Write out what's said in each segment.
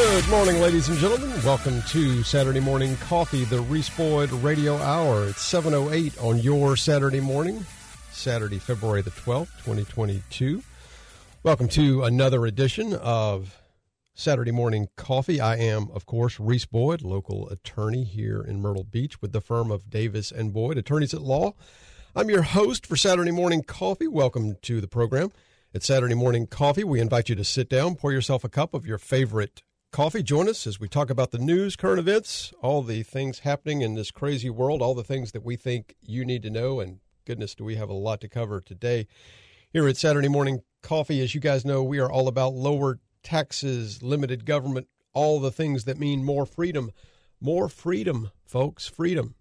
Good morning, ladies and gentlemen. Welcome to Saturday Morning Coffee, the Reese Boyd Radio Hour. It's 7.08 on your Saturday morning, Saturday, February the 12th, 2022. Welcome to another edition of Saturday Morning Coffee. I am, of course, Reese Boyd, local attorney here in Myrtle Beach with the firm of Davis and Boyd, attorneys at law. I'm your host for Saturday Morning Coffee. Welcome to the program. It's Saturday Morning Coffee. We invite you to sit down, pour yourself a cup of your favorite coffee. Join us as we talk about the news, current events, all the things happening in this crazy world, all the things that we think you need to know. And goodness, do we have a lot to cover today here at Saturday Morning Coffee. As you guys know, we are all about lower taxes, limited government, all the things that mean more freedom. More freedom, folks, freedom.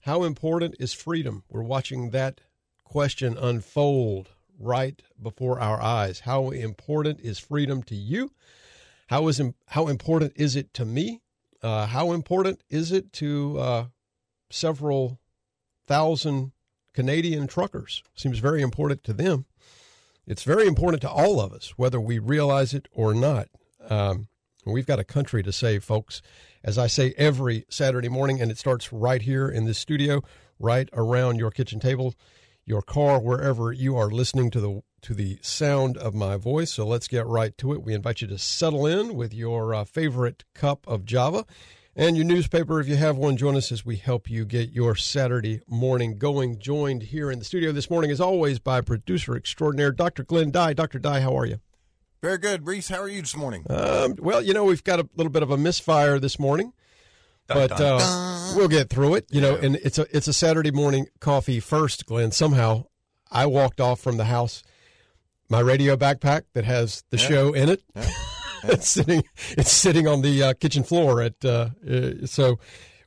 How important is freedom? We're watching that question unfold right before our eyes. How important is freedom to you? How is how important is it to me? Uh, how important is it to uh, several thousand Canadian truckers? Seems very important to them. It's very important to all of us, whether we realize it or not. Um, we've got a country to save, folks. As I say every Saturday morning, and it starts right here in this studio, right around your kitchen table, your car, wherever you are listening to the to the sound of my voice. So let's get right to it. We invite you to settle in with your uh, favorite cup of Java and your newspaper if you have one. Join us as we help you get your Saturday morning going. Joined here in the studio this morning, as always, by producer extraordinaire Dr. Glenn Dye. Dr. Dye, how are you? Very good, Reese. How are you this morning? Um, well, you know, we've got a little bit of a misfire this morning. Dun, but dun, uh, we'll get through it, you know. And it's a it's a Saturday morning coffee first, Glenn. Somehow, I walked off from the house my radio backpack that has the Yeah. show in it. Yeah. it's sitting it's sitting on the uh, kitchen floor at uh, uh, so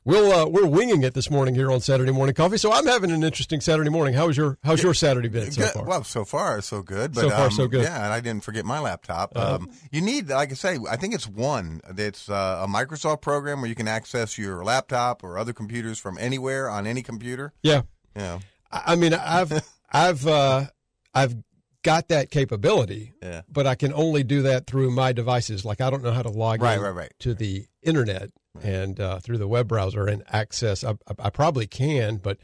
we'll uh, we're winging it this morning here on Saturday morning coffee. So I'm having an interesting Saturday morning. How's your how's your Saturday been so Good. far? Well, so far so good. But, So far, um, so good. Uh-huh. Yeah, and I didn't forget my laptop. Um, you need, like I say, I think it's one. It's uh, a Microsoft program where you can access your laptop or other computers from anywhere on any computer. yeah. You know, I I mean, I've I've uh, I've got that capability, Yeah. but I can only do that through my devices. Like I don't know how to log Right, in right, right. to the internet and uh, through the web browser and access. I, I, probably can, but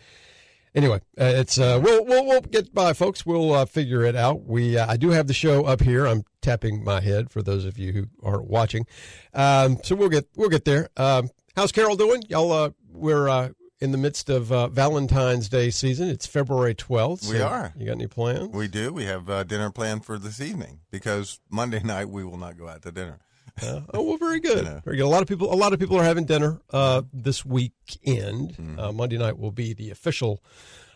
anyway, uh, it's uh, we'll, we'll we'll get by, folks. We'll uh, figure it out. We uh, I do have the show up here. I'm tapping my head for those of you who aren't watching. Um, so we'll get we'll get there. Um, how's Carol doing? Y'all, uh, we're uh, in the midst of uh, Valentine's Day season. It's February 12th. We are. You got any plans? we do. We have uh, dinner planned for this evening because Monday night we will not go out to dinner. Uh, oh well, very good. Yeah. Very good. A lot of people. A lot of people are having dinner uh, this weekend. Mm-hmm. Uh, Monday night will be the official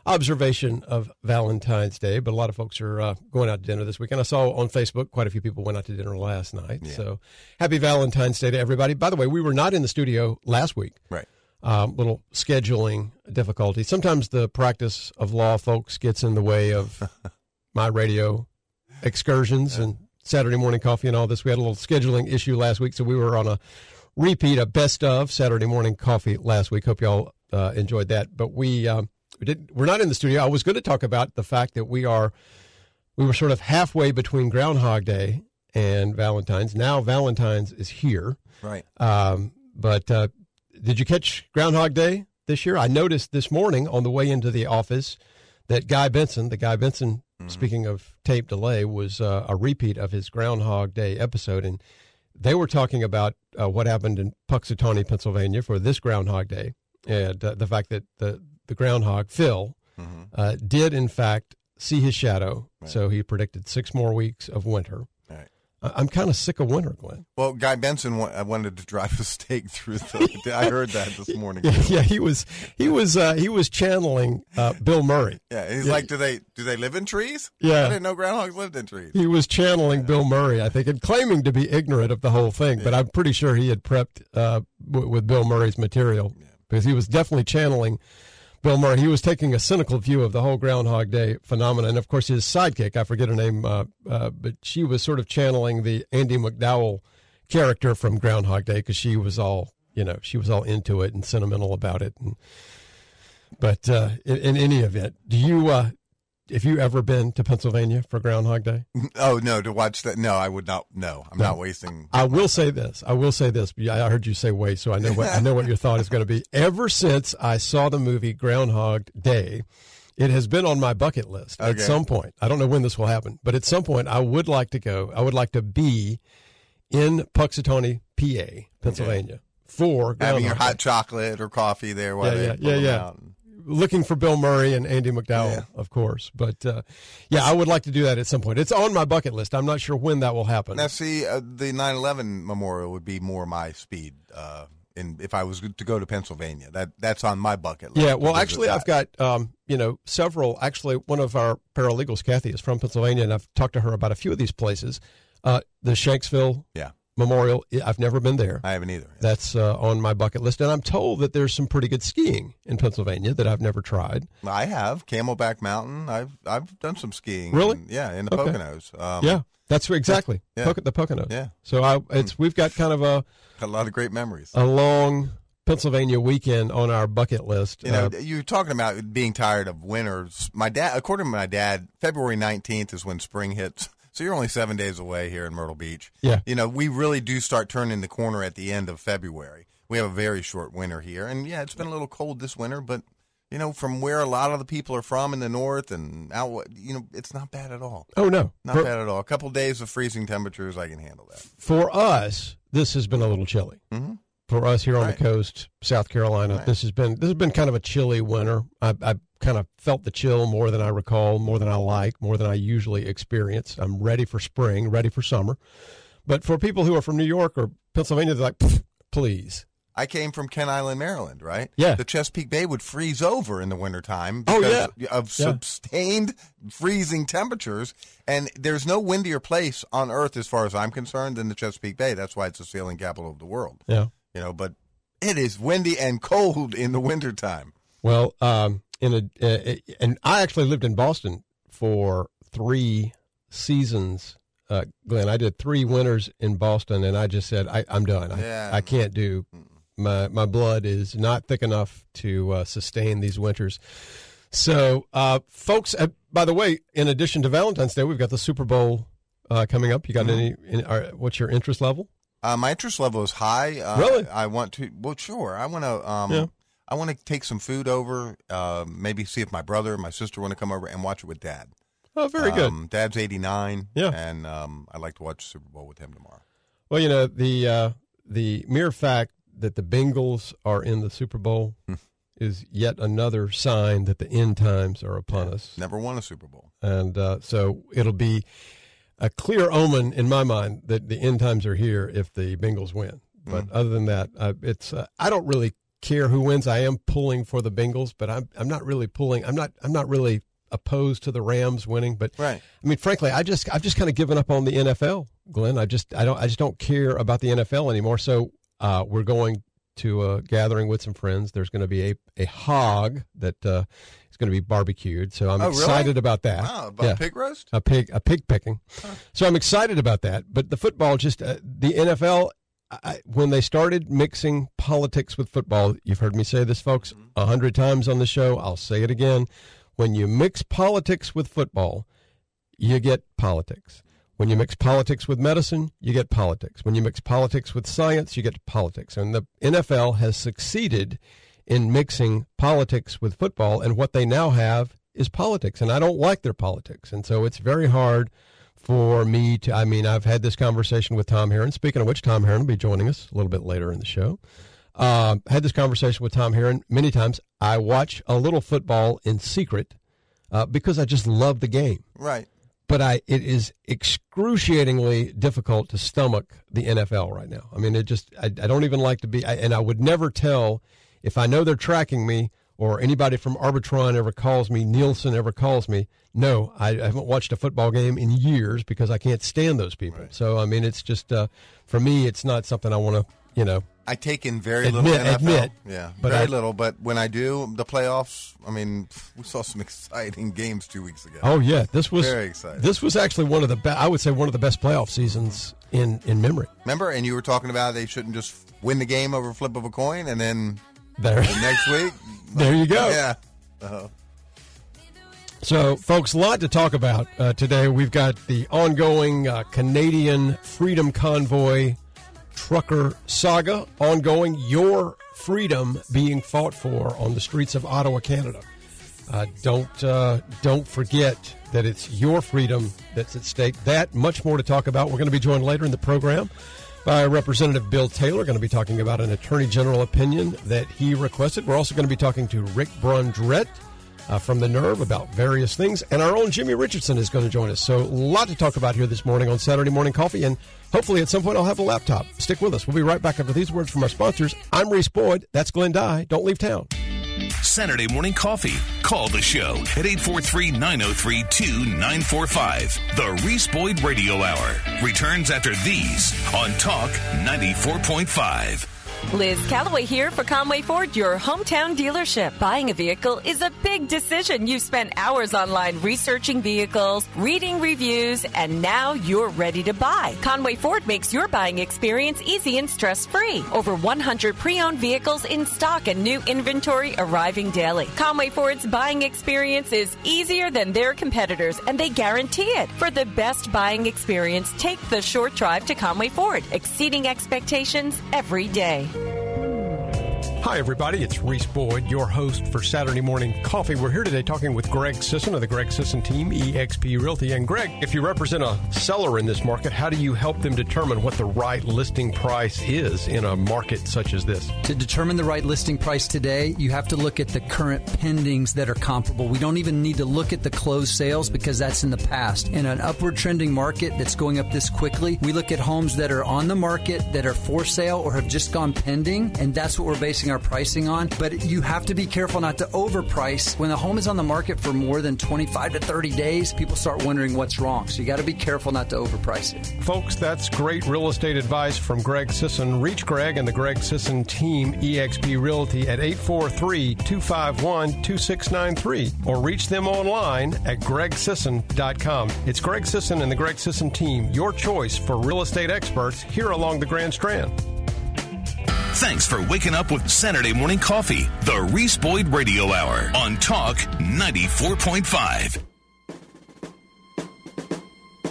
observation of Valentine's Day, but a lot of folks are uh, going out to dinner this weekend. I saw on Facebook quite a few people went out to dinner last night. So happy Valentine's Day to everybody. By the way, we were not in the studio last week. Right. Um, little scheduling difficulty. Sometimes the practice of law, folks, gets in the way of my radio excursions and Saturday morning coffee and all this. We had a little scheduling issue last week, so we were on a repeat, a best of Saturday morning coffee last week. Hope y'all uh, enjoyed that. But we um, we did. We're not in the studio. I was going to talk about the fact that we are we were sort of halfway between Groundhog Day and Valentine's. Now Valentine's is here. Right. Um, but uh, did you catch Groundhog Day this year? I noticed this morning on the way into the office that Guy Benson, the Guy Benson, speaking of tape delay, was uh, a repeat of his Groundhog Day episode, and they were talking about uh, what happened in Punxsutawney, Pennsylvania, for this Groundhog Day, and uh, the fact that the the groundhog Phil Mm-hmm. uh, did in fact see his shadow, so he predicted six more weeks of winter. I'm kind of sick of winter, Glenn. Well, Guy Benson wa- uh, wanted to drive a stake through the. I heard that this morning. Yeah, yeah, he was he was uh, he was channeling uh, Bill Murray. Yeah, he's Yeah. like, do they do they live in trees? Yeah. I didn't know groundhogs lived in trees. He was channeling Bill Murray, I think, and claiming to be ignorant of the whole thing. But I'm pretty sure he had prepped uh, w- with Bill Murray's material because he was definitely channeling Bill Murray. He was taking a cynical view of the whole Groundhog Day phenomenon. Of course, his sidekick, I forget her name, uh, uh, but she was sort of channeling the Andie MacDowell character from Groundhog Day because she was all, you know, she was all into it and sentimental about it. And but uh, in, in any event, do you? Have you ever been to Pennsylvania for Groundhog Day? Oh no, to watch that? No, I would not. No, I'm not wasting. I will say this. I will say this. I heard you say wait, so I know what I know what your thought is going to be. Ever since I saw the movie Groundhog Day, it has been on my bucket list at some point. I don't know when this will happen, but at some point I would like to go. I would like to be in Punxsutawney, PA, Pennsylvania, for Having your hot chocolate or coffee there while Yeah, yeah, yeah, yeah. Looking for Bill Murray and Andie MacDowell, Yeah. of course. But uh, yeah, I would like to do that at some point. It's on my bucket list. I'm not sure when that will happen. Now, see, uh, the 9/11 memorial would be more my speed. Uh, in if I was to go to Pennsylvania, that that's on my bucket list. Yeah, well, actually. I've got um, you know several. Actually, one of our paralegals, Kathy, is from Pennsylvania, and I've talked to her about a few of these places. Uh, the Shanksville Yeah, Memorial. I've never been there. I haven't either. That's uh, on my bucket list, and I'm told that there's some pretty good skiing in Pennsylvania that I've never tried. I have Camelback Mountain. I've I've done some skiing. Really? in- yeah, in the Okay. Poconos. Um, yeah, that's exactly Yeah. Poc- the Poconos. Yeah. So I, it's we've got kind of a got a lot of great memories. a long Pennsylvania weekend on our bucket list. You know, Uh, you're talking about being tired of winters. My dad, according to my dad, February 19th is when spring hits. So you're only seven days away here in Myrtle Beach. Yeah. You know, we really do start turning the corner at the end of February. We have a very short winter here. And yeah, it's been a little cold this winter, but, you know, from where a lot of the people are from in the north and out, you know, it's not bad at all. oh no, Not for, bad at all. A couple days of freezing temperatures, I can handle that. for us, this has been a little chilly. Mhm. For us here on Right. the coast, South Carolina, Right. this has been this has been kind of a chilly winter. I, I kind of felt the chill more than I recall, more than I like, more than I usually experience. I'm ready for spring, ready for summer. But for people who are from New York or Pennsylvania, they're like, please. I came from Kent Island, Maryland, right? Yeah. The Chesapeake Bay would freeze over in the wintertime Oh, yeah. of Yeah. sustained freezing temperatures. And there's no windier place on Earth, as far as I'm concerned, than the Chesapeake Bay. That's why it's the sailing capital of the world. Yeah. You know, but it is windy and cold in the wintertime. Well, um, in a uh, and I actually lived in Boston for three seasons. Uh, Glenn, I did three winters in Boston, and I just said I, I'm done. I, Yeah. I can't do. My my blood is not thick enough to uh, sustain these winters. So, uh, folks, uh, by the way, in addition to Valentine's Day, we've got the Super Bowl uh, coming up. You got any? In, uh, what's your interest level? Uh, my interest level is high. Uh, Really? I want to. Well, sure. I want to. Um, Yeah. I want to take some food over. Uh, maybe see if my brother, and my sister want to come over and watch it with Dad. Oh, very good. Um, Dad's 89. Yeah. And um, I'd like to watch Super Bowl with him tomorrow. Well, you know the uh, the mere fact that the Bengals are in the Super Bowl Hmm. is yet another sign that the end times are upon us, Never won a Super Bowl. and uh, so it'll be a clear omen in my mind that the end times are here if the Bengals win. But Hmm. other than that, uh, it's uh, I don't really care who wins. I am pulling for the Bengals, but I'm I'm not really pulling. I'm not I'm not really opposed to the Rams winning, but Right. I mean, frankly, I just I've just kind of given up on the NFL, Glenn. I just I don't I just don't care about the NFL anymore. So uh, we're going to a gathering with some friends. There's going to be a a hog that uh, is going to be barbecued. So I'm Oh, really? excited about that. Wow, about yeah. pig roast? A pig, a pig picking. So I'm excited about that. But the football, just uh, the NFL, I, when they started mixing politics with football, you've heard me say this, folks, mm-hmm. a hundred times on the show. I'll say it again. When you mix politics with football, you get politics. When you mix politics with medicine, you get politics. When you mix politics with science, you get politics. And the NFL has succeeded in mixing politics with football, and what they now have is politics. And I don't like their politics. And so it's very hard for me to. I mean, I've had this conversation with Tom Heron. Speaking of which, Tom Heron will be joining us a little bit later in the show. Um, had this conversation with Tom Heron many times. I watch a little football in secret uh, because I just love the game Right. but I it is excruciatingly difficult to stomach the NFL right now. I mean, it just I, I don't even like to be, I, and I would never tell if I know they're tracking me or anybody from Arbitron ever calls me, Nielsen ever calls me. No, I, I haven't watched a football game in years because I can't stand those people. So I mean, it's just uh, for me, it's not something I want to, you know. I take in very Admit- little NFL. admit. yeah, But very I- little. But when I do, the playoffs. I mean, we saw some exciting games two weeks ago. Oh yeah, this was Very exciting. This was actually one of the be- I would say one of the best playoff seasons in in memory. Remember, and you were talking about they shouldn't just win the game over a flip of a coin, and then There, the next week, there you go. yeah, uh, So, folks, a lot to talk about uh, today. We've got the ongoing uh, Canadian Freedom Convoy trucker saga, ongoing your freedom being fought for on the streets of Ottawa, Canada. Uh, don't uh, don't forget that it's your freedom that's at stake. That much more to talk about. We're going to be joined later in the program by Representative Bill Taylor. Going to be talking about an Attorney General opinion that he requested. We're also going to be talking to Rick Brundrett uh, from the Nerve about various things, and our own Jimmy Richardson is going to join us. So, a lot to talk about here this morning on Saturday Morning Coffee, and hopefully at some point I'll have a laptop. Stick with us. We'll be right back after these words from our sponsors. I'm Reese Boyd. That's Glenn Dye. Don't leave town. Saturday morning coffee. Call the show at 843 903 2945. The Reese Boyd Radio Hour returns after these on Talk 94.5. Liz Calloway here for Conway Ford, your hometown dealership. Buying a vehicle is a big decision. You've spent hours online researching vehicles, reading reviews, and now you're ready to buy. Conway Ford makes your buying experience easy and stress free. Over 100 pre owned vehicles in stock and new inventory arriving daily. Conway Ford's buying experience is easier than their competitors, and they guarantee it. For the best buying experience, take the short drive to Conway Ford, exceeding expectations every day. Hi, everybody. It's Reese Boyd, your host for Saturday Morning Coffee. We're here today talking with Greg Sisson of the Greg Sisson team, eXp Realty. And Greg, if you represent a seller in this market, how do you help them determine what the right listing price is in a market such as this? To determine the right listing price today, you have to look at the current pendings that are comparable. We don't even need to look at the closed sales because that's in the past. In an upward trending market that's going up this quickly, we look at homes that are on the market, that are for sale, or have just gone pending, and that's what we're basing our pricing on. But you have to be careful not to overprice. When the home is on the market for more than 25 to 30 days, people start wondering what's wrong. So you got to be careful not to overprice it. Folks, that's great real estate advice from Greg Sisson. Reach Greg and the Greg Sisson team, eXp Realty, at 843 251 2693 or reach them online at gregsisson.com. It's Greg Sisson and the Greg Sisson team, your choice for real estate experts here along the Grand Strand. Thanks for waking up with Saturday morning coffee. The Reese Boyd Radio Hour on Talk 94.5.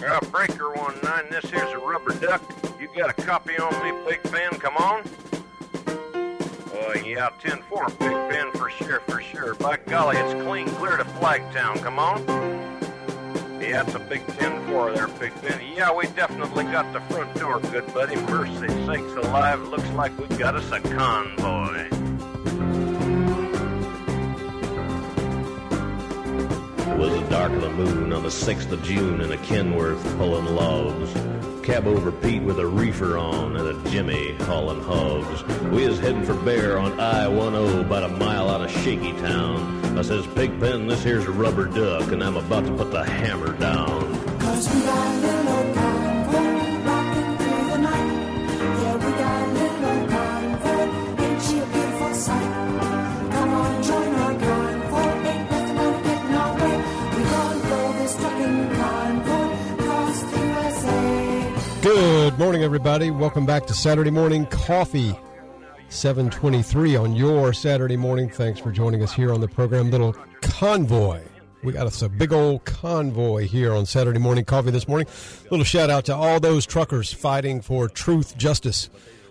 Uh, breaker one nine. This here's a rubber duck. You got a copy on me, Big Ben? Come on. Uh, yeah, 10-4, Big Ben, for sure, for sure. By golly, it's clean clear to Flagtown. Come on. Yeah, it's a big 10-4 there, Big Ben. Yeah, we definitely got the front door, good buddy. Mercy sakes alive, looks like we got us a convoy. It was the dark of the moon on the 6th of June in a Kenworth pulling logs. Cab over Pete with a reefer on and a Jimmy hauling hogs. We is heading for Bear on I-10 about a mile out of Shaky Town. I says, Pigpen, this here's a rubber duck and I'm about to put the hammer down. Cause we got little rocking through the night. Yeah, we got little convoy. Ain't she a beautiful sight? Morning, everybody. Welcome back to Saturday Morning Coffee. 723 on your Saturday morning. Thanks for joining us here on the program. Little convoy. We got us a big old convoy here on Saturday Morning Coffee this morning. Little shout out to all those truckers fighting for truth, justice,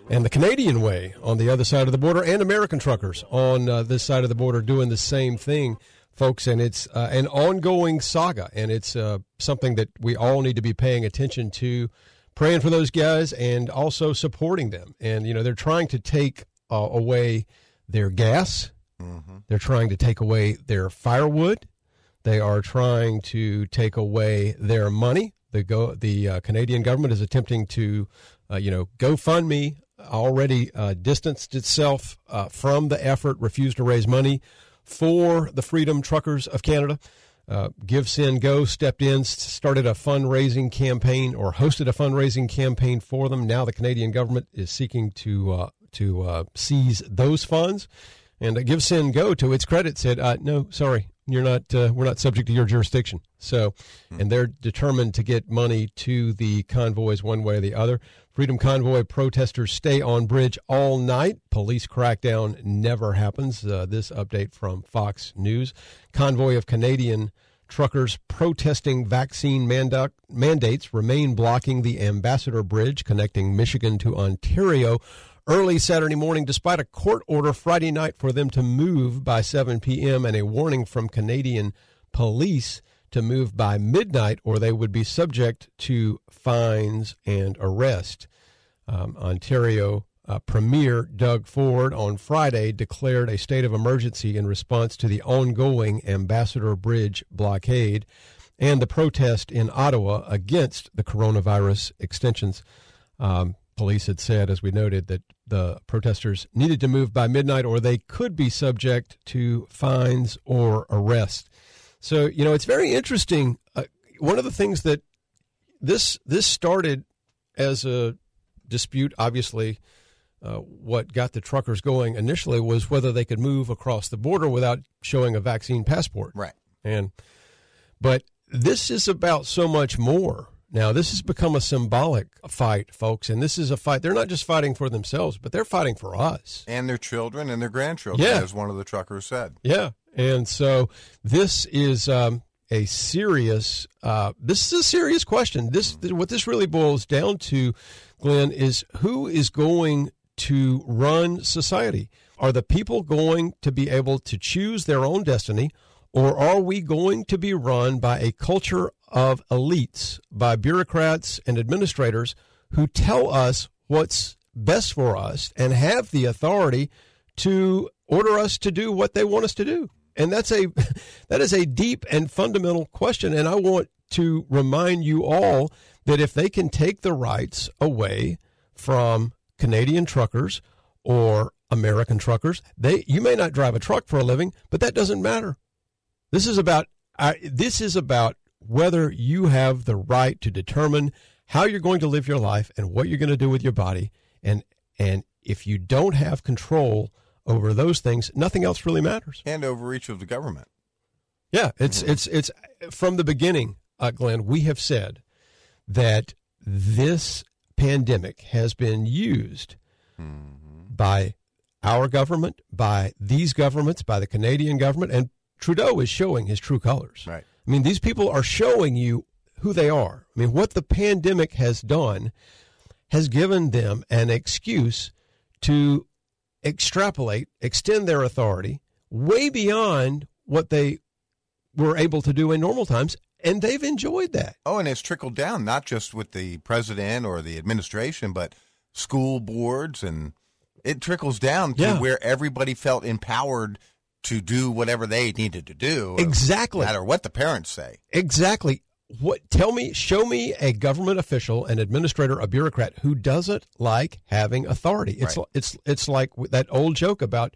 and the Canadian way on the other side of the border, and American truckers on uh, this side of the border doing the same thing, folks. And it's uh, an ongoing saga, and it's uh, something that we all need to be paying attention to praying for those guys and also supporting them. And you know, they're trying to take uh, away their gas. They're trying to take away their firewood. They are trying to take away their money. The go the uh, Canadian government is attempting to, uh, you know, GoFundMe already uh, distanced itself uh, from the effort, refused to raise money for the Freedom Truckers of Canada. Uh, GiveSendGo stepped in, started a fundraising campaign or hosted a fundraising campaign for them. Now the Canadian government is seeking to uh, to uh, seize those funds. And uh, GiveSendGo, to its credit, said, uh, "No, sorry, you're not. Uh, we're not subject to your jurisdiction." So, and they're determined to get money to the convoys one way or the other. Freedom Convoy protesters stay on bridge all night. Police crackdown never happens. Uh, this update from Fox News. Convoy of Canadian truckers protesting vaccine mandac- mandates remain blocking the Ambassador Bridge connecting Michigan to Ontario early Saturday morning, despite a court order Friday night for them to move by 7 p.m. and a warning from Canadian police to move by midnight or they would be subject to fines and arrest. Um, Ontario uh, Premier Doug Ford on Friday declared a state of emergency in response to the ongoing Ambassador Bridge blockade and the protest in Ottawa against the coronavirus extensions. Um, police had said, as we noted, that the protesters needed to move by midnight or they could be subject to fines or arrest. So, you know, it's very interesting. Uh, one of the things that this this started as a dispute, obviously, uh, what got the truckers going initially was whether they could move across the border without showing a vaccine passport. Right. And but this is about so much more. Now, this has become a symbolic fight, folks, and this is a fight. They're not just fighting for themselves, but they're fighting for us. And their children and their grandchildren, Yeah. as one of the truckers said. Yeah, and so this is um, a serious. Uh, this is a serious question. This what this really boils down to, Glenn, is who is going to run society? Are the people going to be able to choose their own destiny, or are we going to be run by a culture of elites, by bureaucrats and administrators who tell us what's best for us and have the authority to order us to do what they want us to do? And that's a that is a deep and fundamental question. And I want to remind you all that if they can take the rights away from Canadian truckers or American truckers, they you may not drive a truck for a living, but that doesn't matter. This is about uh, this is about whether you have the right to determine how you're going to live your life and what you're going to do with your body, and and if you don't have control over those things, nothing else really matters. And overreach of the government. Yeah, it's it's it's from the beginning, uh, Glenn. We have said that this pandemic has been used mm-hmm. by our government, by these governments, by the Canadian government, and Trudeau is showing his true colors. Right. I mean, these people are showing you who they are. I mean, what the pandemic has done has given them an excuse to extrapolate, extend their authority way beyond what they were able to do in normal times, and they've enjoyed that. Oh, and it's trickled down not just with the president or the administration, but school boards, and it trickles down to Yeah. where everybody felt empowered to do whatever they needed to do. Uh, exactly. No matter what the parents say. Exactly. What tell me show me a government official, an administrator, a bureaucrat who doesn't like having authority. It's Right. it's it's like that old joke about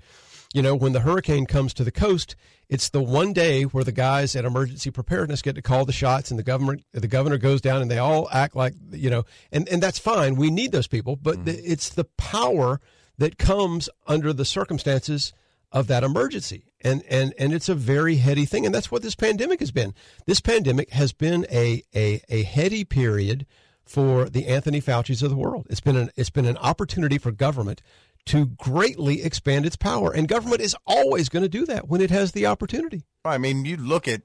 you know when the hurricane comes to the coast, it's the one day where the guys at emergency preparedness get to call the shots and the government the governor goes down and they all act like you know and and that's fine. We need those people, but the, mm-hmm. it's the power that comes under the circumstances of that emergency. And, and, and it's a very heady thing. And that's what this pandemic has been. This pandemic has been a, a, a heady period for the Anthony Fauci's of the world. It's been an, it's been an opportunity for government to greatly expand its power. And government is always going to do that when it has the opportunity. I mean, you look at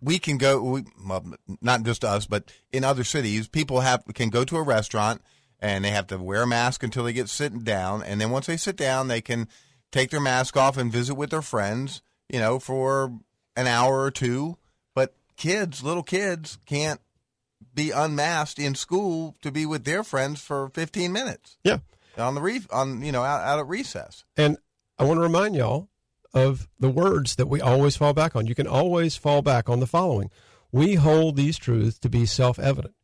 we can go we, well, not just us, but in other cities, people have can go to a restaurant and they have to wear a mask until they get sitting down, and then once they sit down, they can take their mask off and visit with their friends, you know, for an hour or two. But kids, little kids, can't be unmasked in school to be with their friends for 15 minutes Yeah. On the re- on you know out, out at recess. And I want to remind y'all of the words that we always fall back on. You can always fall back on the following We hold these truths to be self evident.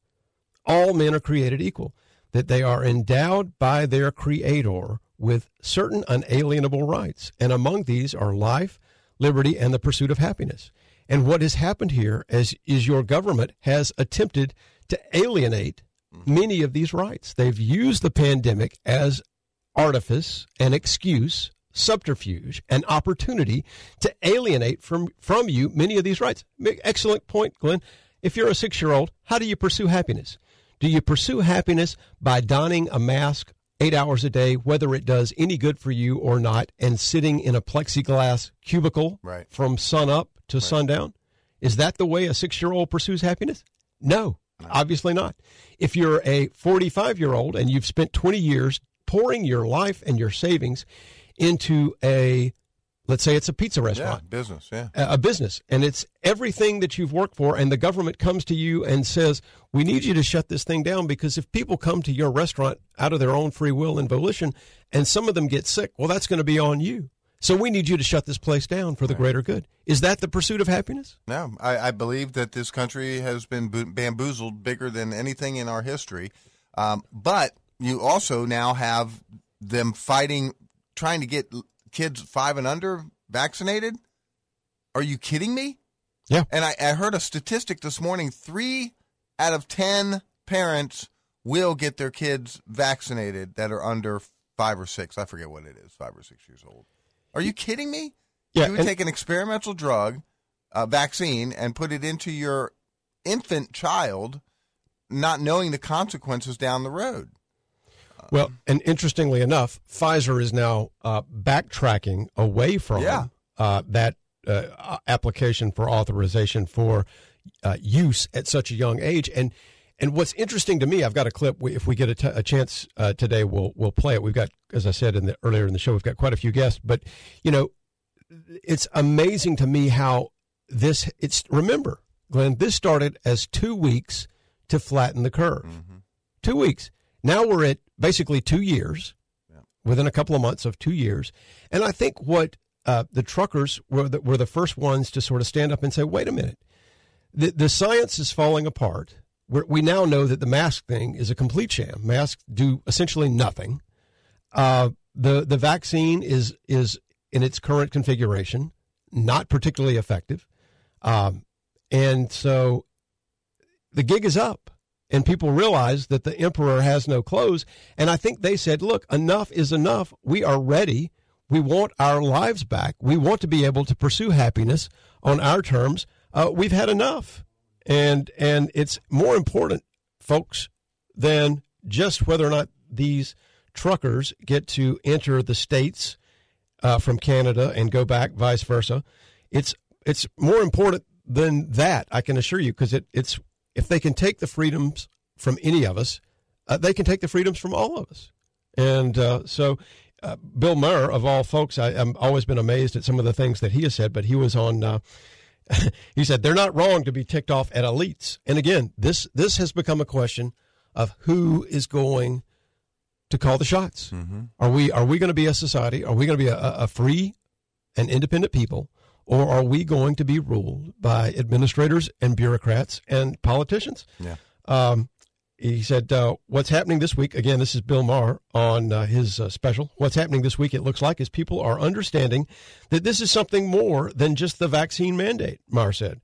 All men are created equal, that they are endowed by their Creator with certain unalienable rights, and among these are life, liberty, and the pursuit of happiness. And what has happened here is, is your government has attempted to alienate many of these rights. They've used the pandemic as artifice, an excuse, subterfuge, an opportunity to alienate from, from you many of these rights. Excellent point, Glenn. If you're a six year old, how do you pursue happiness? Do you pursue happiness by donning a mask eight hours a day, whether it does any good for you or not, and sitting in a plexiglass cubicle Right. from sun up to sundown? Is that the way a six year old pursues happiness? No, obviously not. If you're a 45 year old and you've spent 20 years pouring your life and your savings into a, let's say it's a pizza Yeah, restaurant, business. Yeah. a business and it's everything that you've worked for and the government comes to you and says we need you to shut this thing down because if people come to your restaurant out of their own free will and volition and some of them get sick well that's going to be on you so we need you to shut this place down for the greater good is that the pursuit of happiness No, I, I believe that this country has been bamboozled bigger than anything in our history. Um, but you also now have them fighting, trying to get kids five and under vaccinated. Are you kidding me? Yeah. And I, I heard a statistic this morning: three out of ten parents will get their kids vaccinated that are under five or six. I forget what it is, five or six years old. Are you kidding me? Yeah, you would and- take an experimental drug, a vaccine, and put it into your infant child, not knowing the consequences down the road. well and interestingly enough pfizer is now uh, backtracking away from Yeah. uh, that uh, application for authorization for uh, use at such a young age. And and what's interesting to me, I've got a clip. If we get a, t- a chance uh, today, we'll we'll play it. We've got, as I said in the earlier in the show, we've got quite a few guests. But you know, it's amazing to me how this. It's remember, Glenn. This started as two weeks to flatten the curve. Two weeks. Now we're at basically two years within a couple of months of two years. And I think what uh, the truckers were the, were the first ones to sort of stand up and say, wait a minute, the, the science is falling apart. We're, we now know that the mask thing is a complete sham. Masks do essentially nothing. Uh, the the vaccine is is in its current configuration not particularly effective, um, and so the gig is up and people realize that the emperor has no clothes. And i think they said look enough is enough. We are ready. We want our lives back. We want to be able to pursue happiness on our terms. Uh, we've had enough and and it's more important folks than just whether or not these truckers get to enter the states uh, from Canada and go back, vice versa. It's it's more important than that. I can assure you, because it, it's if they can take the freedoms from any of us, uh, they can take the freedoms from all of us. And uh, so, uh, Bill Maher, of all folks, I, I've always been amazed at some of the things that he has said. But he was on. He said they're not wrong to be ticked off at elites. And again, this this has become a question of who is going to call the shots. Are we are we going to be a society? Are we going to be a, a free and independent people, or are we going to be ruled by administrators and bureaucrats and politicians? Yeah. Um, he said, uh, "What's happening this week?" Again, this is Bill Maher on uh, his uh, special. What's happening this week? It looks like is people are understanding that this is something more than just the vaccine mandate. Maher said.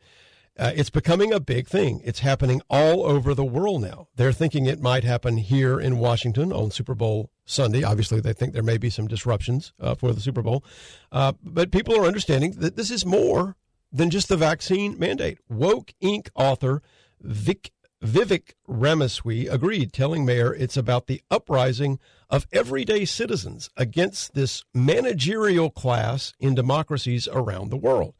Uh, it's becoming a big thing. It's happening all over the world now. They're thinking it might happen here in Washington on Super Bowl Sunday. Obviously, they think there may be some disruptions uh, for the Super Bowl. Uh, but people are understanding that this is more than just the vaccine mandate. Woke Inc. author Vic, Vivek Ramaswamy agreed, telling Maher it's about the uprising of everyday citizens against this managerial class in democracies around the world.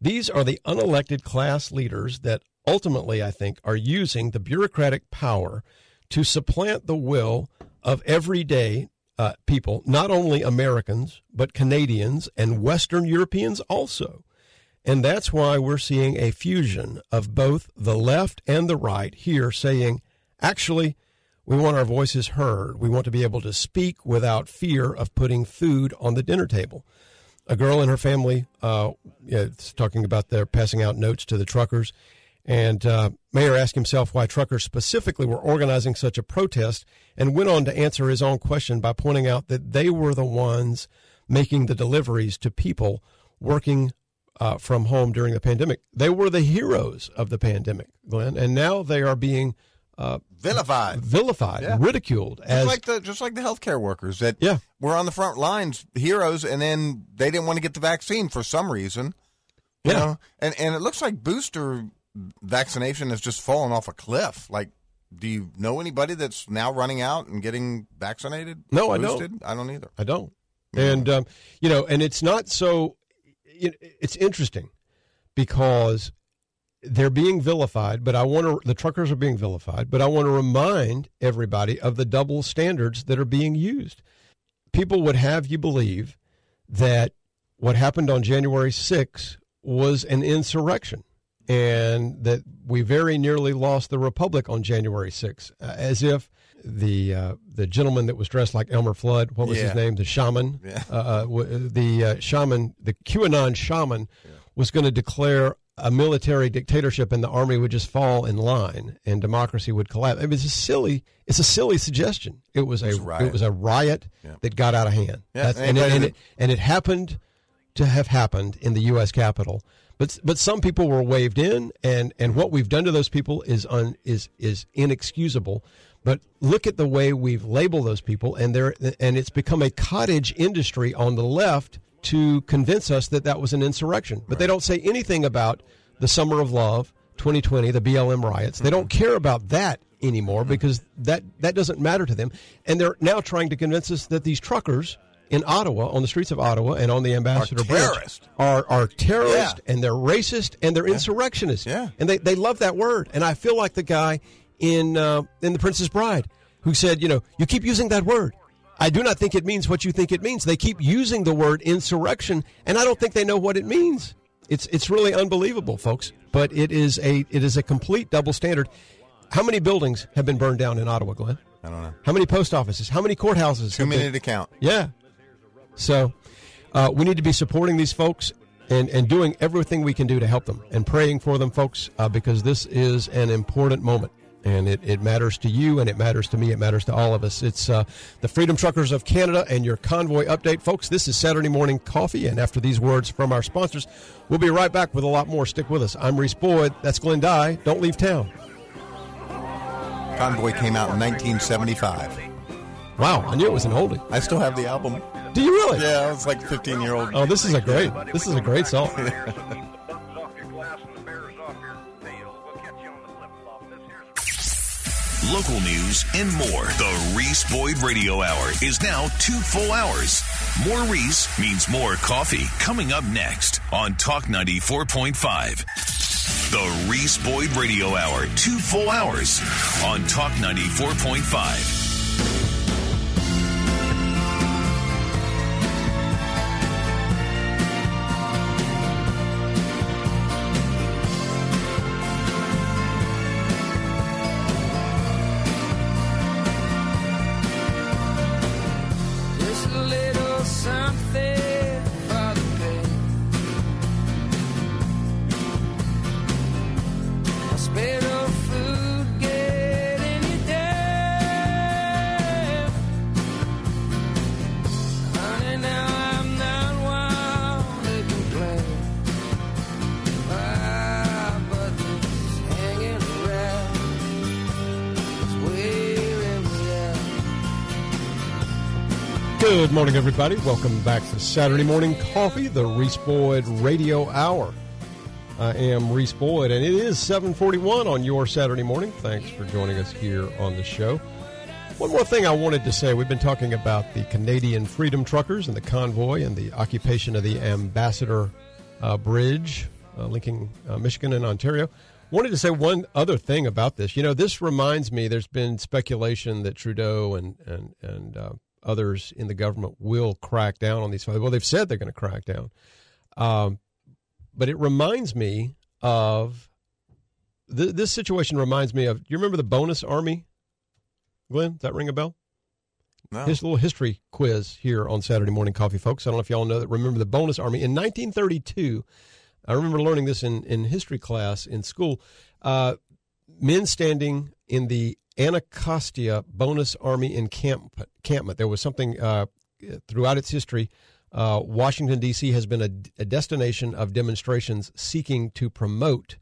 These are the unelected class leaders that ultimately, I think, are using the bureaucratic power to supplant the will of everyday uh, people, not only Americans, but Canadians and Western Europeans also. And that's why we're seeing a fusion of both the left and the right here saying, actually, we want our voices heard. We want to be able to speak without fear of putting food on the dinner table. a girl in her family, uh, yeah, talking about their passing out notes to the truckers. And uh, Maher asked himself why truckers specifically were organizing such a protest and went on to answer his own question by pointing out that they were the ones making the deliveries to people working uh, from home during the pandemic. They were the heroes of the pandemic, Glenn, and now they are being uh, Vilified. vilified, Yeah. ridiculed Just as like the just like the healthcare workers that Yeah. were on the front lines, heroes, and then they didn't want to get the vaccine for some reason. You Yeah. know, and and it looks like booster vaccination has just fallen off a cliff. Like, do you know anybody that's now running out and getting vaccinated? No, I don't. I don't either. I don't. And um, you know, and it's not so. It, it's interesting because they're being vilified, but I want to. The truckers are being vilified, but I want to remind everybody of the double standards that are being used. People would have you believe that what happened on January 6th was an insurrection and that we very nearly lost the republic on January 6th, uh, as if the uh, the gentleman that was dressed like Elmer Flood, what was his name, the shaman, Yeah. uh, uh, w- the uh, shaman, the QAnon shaman, was going to declare a military dictatorship and the army would just fall in line and democracy would collapse. I mean, it's a silly, it's a silly suggestion. It was a, riot. it was a riot Yeah. that got out of hand. Yeah, That's- and, it, and, it, and it happened to have happened in the U.S. Capitol. But but some people were waved in, and, and what we've done to those people is un, is is inexcusable. But look at the way we've labeled those people, and they're and it's become a cottage industry on the left to convince us that that was an insurrection. But they don't say anything about the Summer of Love, 2020, the BLM riots. They don't mm-hmm. care about that anymore mm-hmm. because that that doesn't matter to them. And they're now trying to convince us that these truckers in Ottawa, on the streets of Ottawa, and on the Ambassador Bridge terrorists. are are terrorists Yeah. and they're racist and they're insurrectionists. Yeah. and they they love that word. And I feel like the guy in uh, in the Princess Bride who said, you know, you keep using that word. I do not think it means what you think it means. They keep using the word insurrection, and I don't think they know what it means. It's it's really unbelievable, folks. But it is a it is a complete double standard. How many buildings have been burned down in Ottawa, Glenn? I don't know. How many post offices? How many courthouses? Too many been- to count. yeah. So uh, we need to be supporting these folks and, and doing everything we can do to help them and praying for them, folks, uh, because this is an important moment. And it, it matters to you and it matters to me. It matters to all of us. It's uh, the Freedom Truckers of Canada and your convoy update. Folks, this is Saturday Morning Coffee. And after these words from our sponsors, we'll be right back with a lot more. Stick with us. I'm Reese Boyd. That's Glenn Dye. Don't leave town. Convoy came out in 1975. Wow, I knew it was an oldie. I still have the album. Do you really? Yeah, I was like 15 year old. Oh, this is a great. This is a great song. Thumbs off your glass and the bears off your tail. We'll catch you on the flip flop. This here's Local news and more. The Reese Boyd Radio Hour is now two full hours. More Reese means more coffee. Coming up next on Talk 94.5. The Reese Boyd Radio Hour, two full hours on Talk 94.5. morning, everybody. Welcome back to Saturday Morning Coffee, the Reese Boyd Radio Hour. I am Reese Boyd, and it is 741 on your Saturday morning. Thanks for joining us here on the show. One more thing I wanted to say. We've been talking about the Canadian Freedom Truckers and the convoy and the occupation of the Ambassador uh, Bridge uh, linking uh, Michigan and Ontario. Wanted to say one other thing about this. You know, this reminds me. There's been speculation that Trudeau and and and uh, others in the government will crack down on these. Well, they've said they're going to crack down, um, but it reminds me of th- this situation. Reminds me of. You remember the bonus army? Glenn, does that ring a bell? No. His little history quiz here on Saturday Morning Coffee, folks. I don't know if y'all know that. Remember the Bonus Army in 1932. I remember learning this in, in history class in school. Uh, men standing in the Anacostia Bonus Army encamp- encampment. There was something uh, throughout its history. Uh, Washington, D.C. has been a, a destination of demonstrations seeking to promote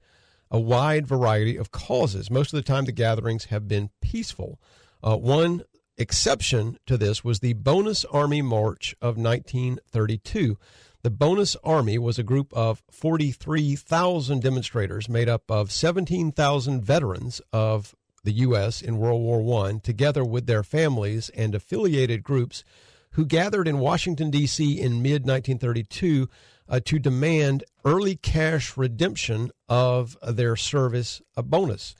a wide variety of causes. Most of the time, the gatherings have been peaceful. Uh, one exception to this was the Bonus Army March of 1932. The Bonus Army was a group of 43,000 demonstrators made up of 17,000 veterans of the U.S. in World War I, together with their families and affiliated groups who gathered in Washington, D.C. in mid 1932 uh, to demand early cash redemption of their service a bonus.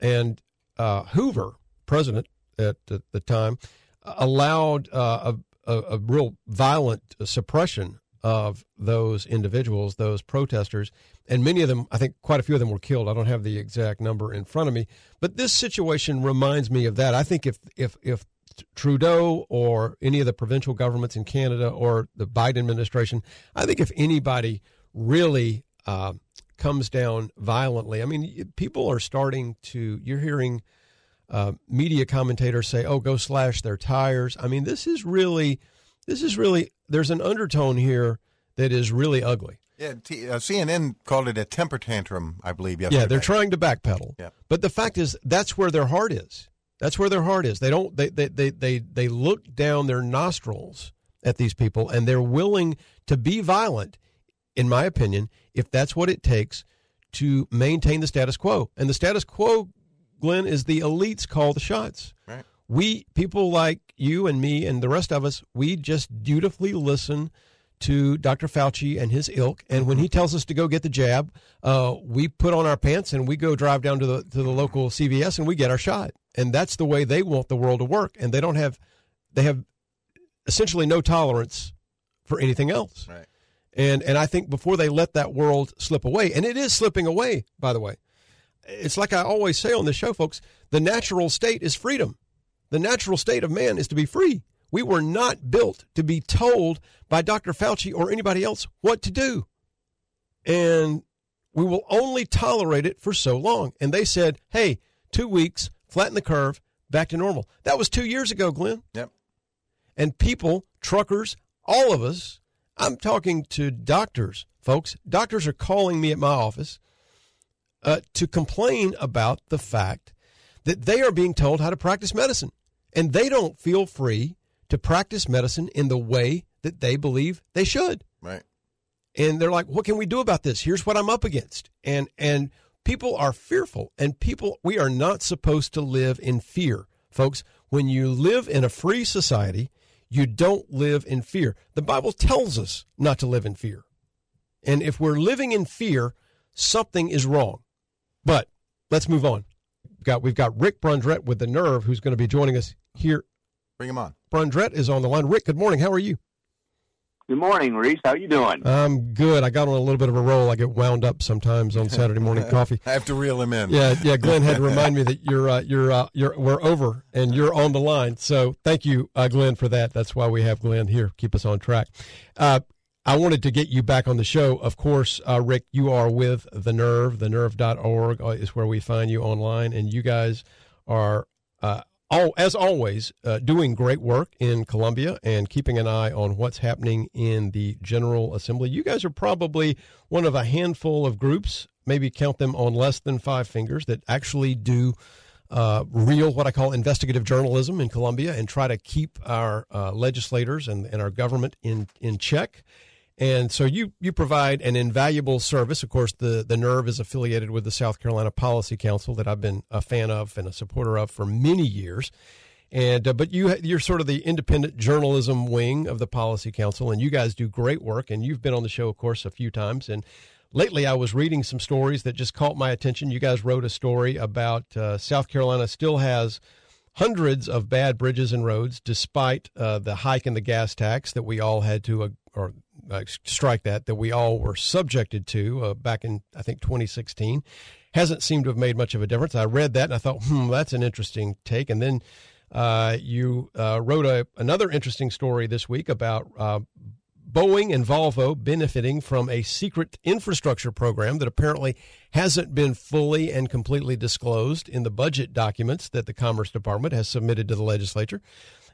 And uh, Hoover, president at, the time, allowed uh, a, a, a real violent suppression of those individuals, those protesters, and many of them, I think quite a few of them were killed. I don't have the exact number in front of me, but this situation reminds me of that. I think if if if Trudeau or any of the provincial governments in Canada or the Biden administration, I think if anybody really uh, comes down violently, I mean, people are starting to. You're hearing uh, media commentators say, "Oh, go slash their tires." I mean, this is really, this is really. There's an undertone here that is really ugly. Yeah, T- uh, CNN called it a temper tantrum, I believe. Yesterday. Yeah, they're trying to backpedal. Yeah. But the fact is, that's where their heart is. That's where their heart is. They don't. They they they they, they look down their nostrils at these people, and they're willing to be violent. In my opinion, if that's what it takes to maintain the status quo, and the status quo, Glenn, is the elites call the shots. Right. We people like you and me and the rest of us, we just dutifully listen to Dr. Fauci and his ilk. And when he tells us to go get the jab, uh, we put on our pants and we go drive down to the to the local CVS and we get our shot. And that's the way they want the world to work. And they don't have they have essentially no tolerance for anything else. Right. And and I think before they let that world slip away, and it is slipping away, by the way. It's like I always say on the show, folks, the natural state is freedom. The natural state of man is to be free. We were not built to be told by Dr. Fauci or anybody else what to do. And we will only tolerate it for so long. And they said, hey, two weeks, flatten the curve, back to normal. That was two years ago, Glenn. Yep. And people, truckers, all of us, I'm talking to doctors, folks. Doctors are calling me at my office uh, to complain about the fact that they are being told how to practice medicine. And they don't feel free to practice medicine in the way that they believe they should. Right. And they're like, what can we do about this? Here's what I'm up against. And and people are fearful and people we are not supposed to live in fear. Folks, when you live in a free society, you don't live in fear. The Bible tells us not to live in fear. And if we're living in fear, something is wrong. But let's move on. We've got we've got Rick Brundrett with the Nerve who's going to be joining us here. Bring him on. Brundrett is on the line. Rick, good morning. How are you? Good morning, Reese. How you doing? I'm good. I got on a little bit of a roll. I get wound up sometimes on Saturday morning coffee. I have to reel him in. Yeah, yeah. Glenn had to remind me that you're uh, you're uh, you're we're over and you're on the line. So thank you, uh, Glenn, for that. That's why we have Glenn here. Keep us on track. I wanted to get you back on the show. Of course, uh, Rick, you are with the Nerve. The Nerve.org uh, is where we find you online, and you guys are uh, all as always uh, doing great work in Columbia and keeping an eye on what's happening in the General Assembly. You guys are probably one of a handful of groups, maybe count them on less than five fingers, that actually do uh, real what I call investigative journalism in Columbia and try to keep our uh, legislators and, and our government in in check. And so you you provide an invaluable service. Of course, the the Nerve is affiliated with the South Carolina Policy Council that I've been a fan of and a supporter of for many years. And uh, but you you're sort of the independent journalism wing of the Policy Council, and you guys do great work. And you've been on the show, of course, a few times. And lately, I was reading some stories that just caught my attention. You guys wrote a story about uh, South Carolina still has hundreds of bad bridges and roads, despite uh, the hike in the gas tax that we all had to, uh, or uh, strike that, that we all were subjected to uh, back in, I think, 2016. Hasn't seemed to have made much of a difference. I read that and I thought, hmm, that's an interesting take. And then Uh, you uh, wrote a, another interesting story this week about uh, Boeing and Volvo benefiting from a secret infrastructure program that apparently hasn't been fully and completely disclosed in the budget documents that the Commerce Department has submitted to the legislature.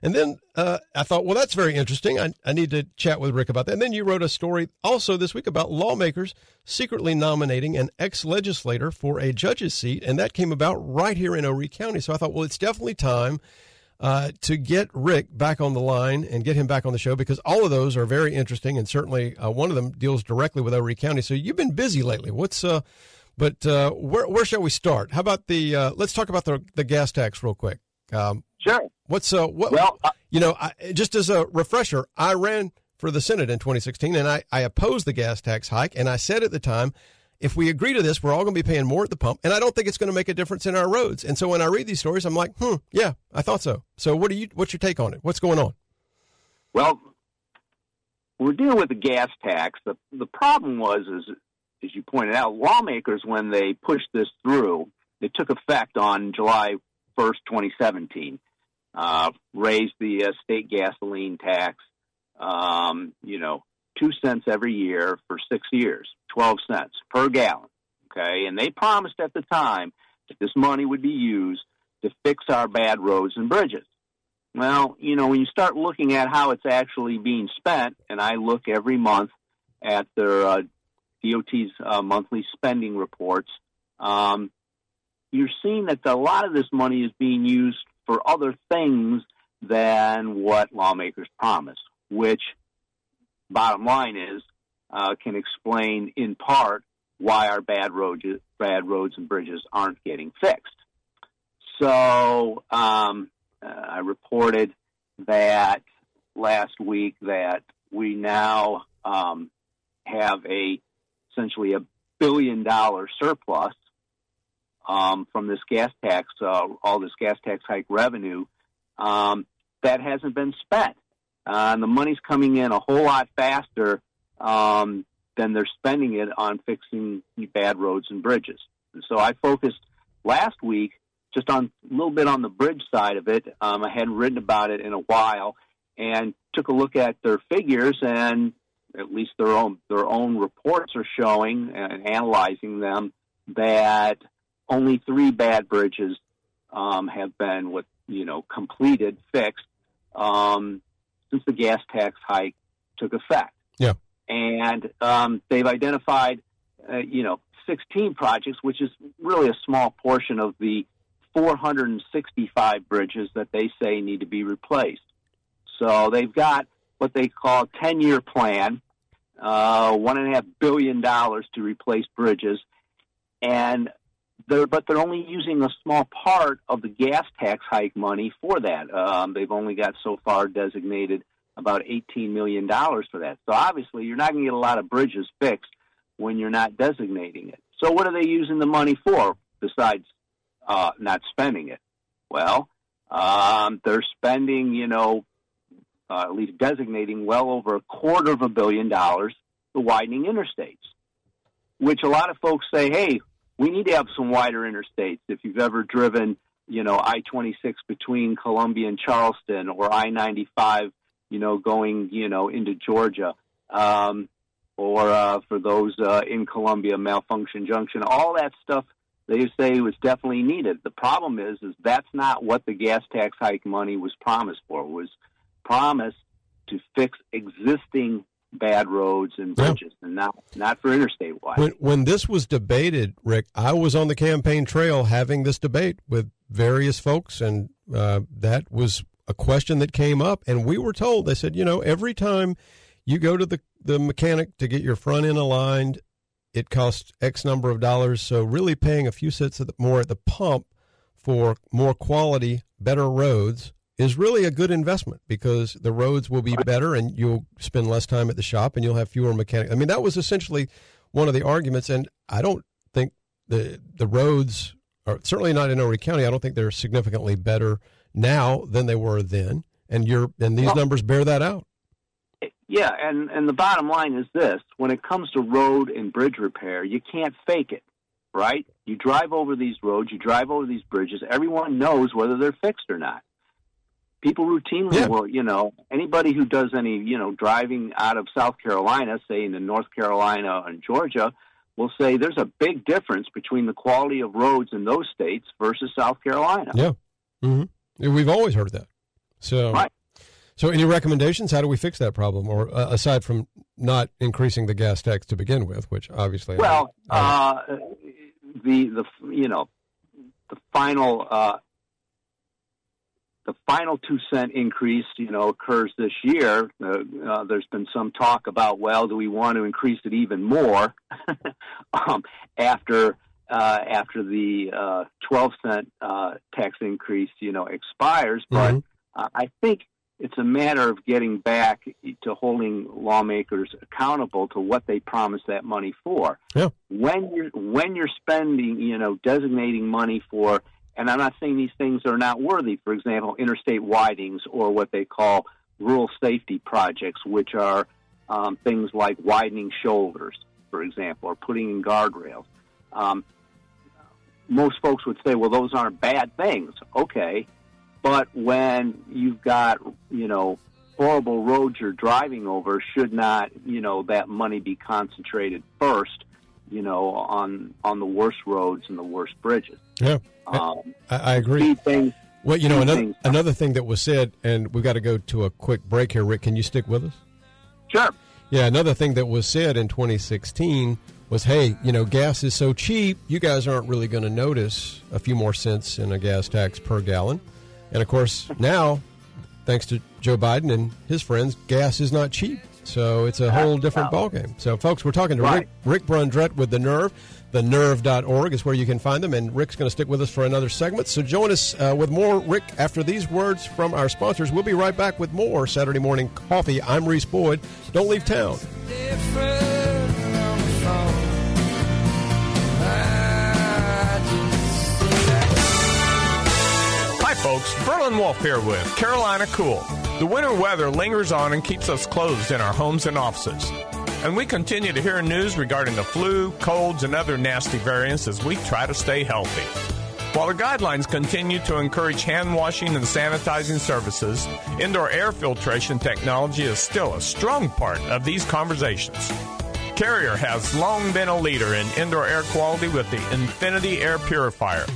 And then uh, I thought, well, that's very interesting. I, I need to chat with Rick about that. And then you wrote a story also this week about lawmakers secretly nominating an ex legislator for a judge's seat. And that came about right here in Horry County. So I thought, well, it's definitely time uh, to get Rick back on the line and get him back on the show because all of those are very interesting. And certainly uh, one of them deals directly with Horry County. So you've been busy lately. What's, uh, but uh, where, where shall we start? How about the, uh, let's talk about the, the gas tax real quick. Um, Sure. What's uh what? Well, uh, you know, I, just as a refresher, I ran for the Senate in 2016, and I I opposed the gas tax hike, and I said at the time, if we agree to this, we're all going to be paying more at the pump, and I don't think it's going to make a difference in our roads. And so when I read these stories, I'm like, hmm, yeah, I thought so. So what do you? What's your take on it? What's going on? Well, we're dealing with the gas tax. The the problem was, is as you pointed out, lawmakers when they pushed this through, it took effect on July 1st, 2017. Uh, raised the uh, state gasoline tax, um, you know, two cents every year for six years, 12 cents per gallon. Okay. And they promised at the time that this money would be used to fix our bad roads and bridges. Well, you know, when you start looking at how it's actually being spent, and I look every month at their uh, DOT's uh, monthly spending reports, um, you're seeing that a lot of this money is being used for other things than what lawmakers promise, which, bottom line is, uh, can explain in part why our bad roads, bad roads and bridges aren't getting fixed. So um, uh, I reported that last week that we now um, have a essentially a billion dollar surplus um, from this gas tax, uh, all this gas tax hike revenue um, that hasn't been spent. Uh, and the money's coming in a whole lot faster um, than they're spending it on fixing bad roads and bridges. And so I focused last week just on a little bit on the bridge side of it. Um, I hadn't written about it in a while, and took a look at their figures, and at least their own their own reports are showing and analyzing them that only three bad bridges um, have been what you know completed fixed um, since the gas tax hike took effect. Yeah, and um, they've identified uh, you know 16 projects, which is really a small portion of the 465 bridges that they say need to be replaced. So they've got what they call a 10 year plan, uh, one and a half billion dollars to replace bridges, and they're, but they're only using a small part of the gas tax hike money for that. Um, they've only got so far designated about $18 million for that. So obviously, you're not going to get a lot of bridges fixed when you're not designating it. So what are they using the money for besides uh, not spending it? Well, um, they're spending, you know, uh, at least designating well over a quarter of a billion dollars to widening interstates, which a lot of folks say, hey, we need to have some wider interstates. If you've ever driven, you know, I 26 between Columbia and Charleston or I 95, you know, going, you know, into Georgia, um, or uh, for those uh, in Columbia, Malfunction Junction, all that stuff they say was definitely needed. The problem is, is that's not what the gas tax hike money was promised for. It was promised to fix existing bad roads and Yeah. bridges, and not not for interstate wide. when when this was debated, Rick, I was on the campaign trail having this debate with various folks, and uh, that was a question that came up, and we were told they said, you know, every time you go to the the mechanic to get your front end aligned, it costs X number of dollars. So really, paying a few cents more at the pump for more quality, better roads is really a good investment because the roads will be better and you'll spend less time at the shop and you'll have fewer mechanics. I mean, that was essentially one of the arguments, and I don't think the the roads are certainly not in Horry County. I don't think they're significantly better now than they were then, and you're and these Well- numbers bear that out. Yeah, and and the bottom line is this: when it comes to road and bridge repair, you can't fake it, right? You drive over these roads, you drive over these bridges. Everyone knows whether they're fixed or not. People routinely Yeah. will, you know, anybody who does any, you know, driving out of South Carolina, say into North Carolina and Georgia, will say there's a big difference between the quality of roads in those states versus South Carolina. Yeah. hmm We've always heard that. So, Right. so any recommendations? How do we fix that problem? Or uh, aside from not increasing the gas tax to begin with, which obviously, Well, I- I- uh, the the you know the final uh, the final two cent increase you know occurs this year. Uh, uh, there's been some talk about well, do we want to increase it even more um, after uh, after the uh, 12 cent uh, tax increase you know expires? But Mhm. uh, I think it's a matter of getting back to holding lawmakers accountable to what they promised that money for. Yeah. When you're when you're spending, you know, designating money for, and I'm not saying these things are not worthy. For example, interstate widenings or what they call rural safety projects, which are um, things like widening shoulders, for example, or putting in guardrails. Um, most folks would say, well, those aren't bad things. Okay, but when you've got, you know, horrible roads you're driving over, should not, you know, that money be concentrated first, you know, on on the worst roads and the worst bridges? yeah, Um, I, I agree. things. Well, you know, another things. another thing that was said, and we've got to go to a quick break here. Rick, can you stick with us? Sure. Yeah, another thing that was said in 2016 was, hey, you know, gas is so cheap, you guys aren't really going to notice a few more cents in a gas tax per gallon. And of course, now, thanks to Joe Biden and his friends, gas is not cheap. So it's a whole different ballgame. So, folks, we're talking to Rick, Rick Brundrett with The Nerve. TheNerve.org is where you can find them. And Rick's going to stick with us for another segment. So join us uh, with more Rick after these words from our sponsors. We'll be right back with more Saturday Morning Coffee. I'm Reese Boyd. Don't leave town. Hi, folks. Berlin Wolf here with Carolina Cool. The winter weather lingers on and keeps us closed in our homes and offices. And we continue to hear news regarding the flu, colds, and other nasty variants as we try to stay healthy. While the guidelines continue to encourage hand washing and sanitizing services, indoor air filtration technology is still a strong part of these conversations. Carrier has long been a leader in indoor air quality with the Infinity Air Purifier.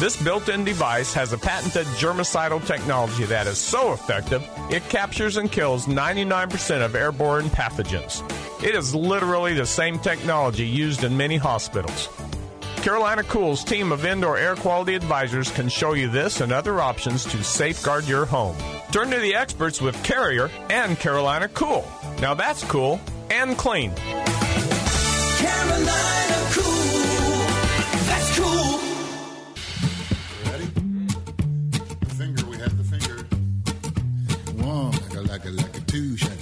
This built in device has a patented germicidal technology that is so effective it captures and kills 99% of airborne pathogens. It is literally the same technology used in many hospitals. Carolina Cool's team of indoor air quality advisors can show you this and other options to safeguard your home. Turn to the experts with Carrier and Carolina Cool. Now that's cool and clean. Carolina cool. Like a, like a, two, shaka,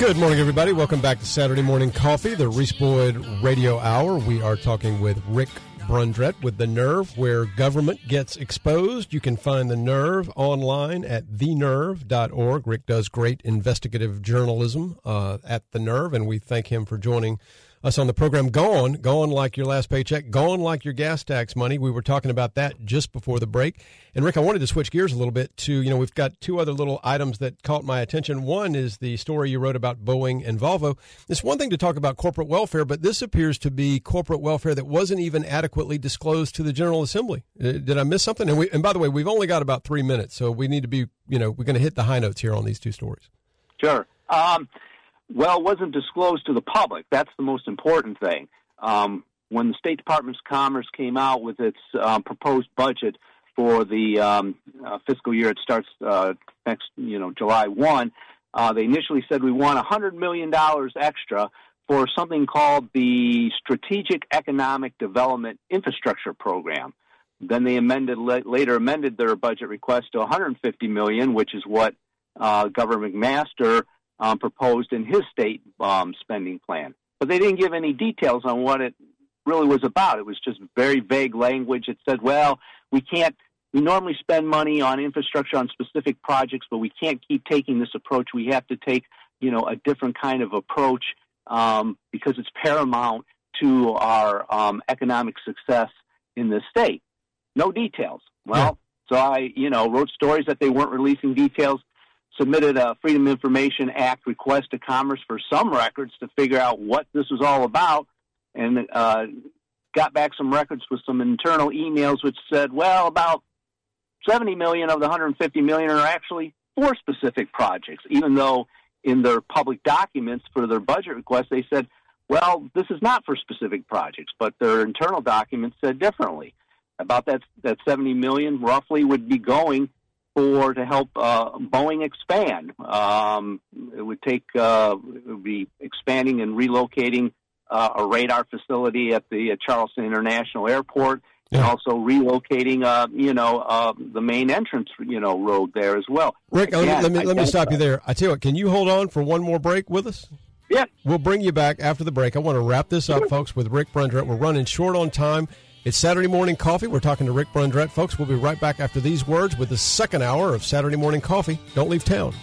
Good morning, everybody. Welcome back to Saturday Morning Coffee, the Reese Boyd Radio Hour. We are talking with Rick Brundrett with The Nerve, where government gets exposed. You can find The Nerve online at thenerve.org. Rick does great investigative journalism uh, at The Nerve, and we thank him for joining us on the program. Gone, gone like your last paycheck, gone like your gas tax money. We were talking about that just before the break. And Rick, I wanted to switch gears a little bit to, you know, we've got two other little items that caught my attention. One is the story you wrote about Boeing and Volvo. It's one thing to talk about corporate welfare, but this appears to be corporate welfare that wasn't even adequately disclosed to the General Assembly. Uh, Did I miss something? And, we, and by the way, we've only got about three minutes, so we need to be, you know, we're going to hit the high notes here on these two stories. Sure. Um, well, it wasn't disclosed to the public. That's the most important thing. Um, when the State Department's Commerce came out with its um, proposed budget for the um, uh, fiscal year, it starts uh, next, you know, July one. Uh, they initially said we want $100 million extra for something called the Strategic Economic Development Infrastructure Program. Then they amended later amended their budget request to 150 million, which is what uh, Governor McMaster um, proposed in his state um, spending plan. but they didn't give any details on what it really was about. It was just very vague language. It said, well, we can't, we normally spend money on infrastructure on specific projects, but we can't keep taking this approach. We have to take, you know, a different kind of approach um, because it's paramount to our um, economic success in the state. No details. Well, so I, you know, wrote stories that they weren't releasing details, submitted a Freedom of Information Act request to Commerce for some records to figure out what this was all about, and uh, got back some records with some internal emails which said, well, about 70 million of the 150 million are actually for specific projects, even though in their public documents for their budget request they said, well, this is not for specific projects, but their internal documents said differently. About that, that 70 million roughly would be going for to help uh, Boeing expand. Um, it would take uh, it would be expanding and relocating uh, a radar facility at the uh, Charleston International Airport, and also relocating, uh, you know, uh, the main entrance, you know, road there as well. Rick, let me, Again, let me, let me stop you there. I tell you what, can you hold on for one more break with us? Yeah. We'll bring you back after the break. I want to wrap this up, folks, with Rick Brundrett. We're running short on time. It's Saturday Morning Coffee. We're talking to Rick Brundrett. Folks, we'll be right back after these words with the second hour of Saturday Morning Coffee. Don't leave town.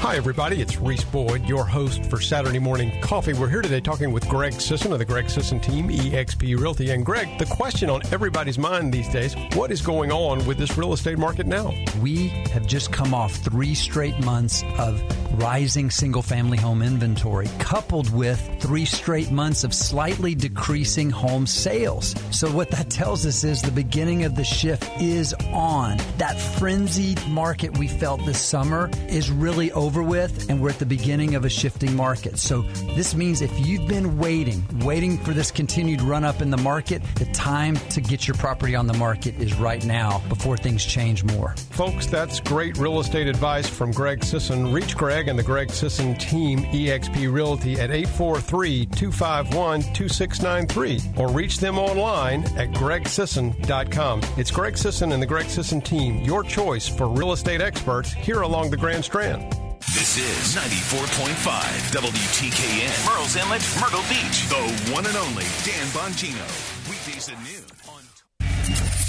Hi, everybody. It's Reese Boyd, your host for Saturday Morning Coffee. We're here today talking with Greg Sisson of the Greg Sisson team, EXP Realty. And Greg, the question on everybody's mind these days what is going on with this real estate market now? We have just come off three straight months of rising single family home inventory, coupled with three straight months of slightly decreasing home sales. So, what that tells us is the beginning of the shift is on. That frenzied market we felt this summer is really over with, and we're at the beginning of a shifting market. So, this means if you've been waiting, waiting for this continued run up in the market, the time to get your property on the market is right now before things change more. Folks, that's great real estate advice from Greg Sisson. Reach Greg and the Greg Sisson team, eXp Realty, at 843 251 2693 or reach them online at gregsisson.com. It's Greg Sisson and the Greg Sisson team, your choice for real estate experts here along the Grand Strand. This is 94.5 WTKN, Murrells Inlet, Myrtle Beach. The one and only Dan Bongino. Weekdays at noon on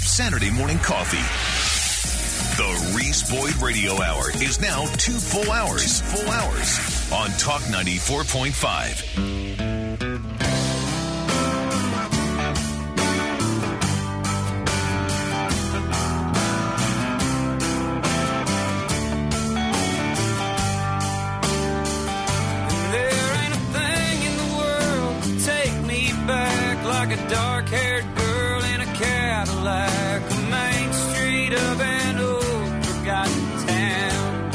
Saturday Morning Coffee. The Reese Boyd Radio Hour is now two full hours. Full hours on Talk 94.5. dark haired girl in a Cadillac, a main street of an old forgotten town.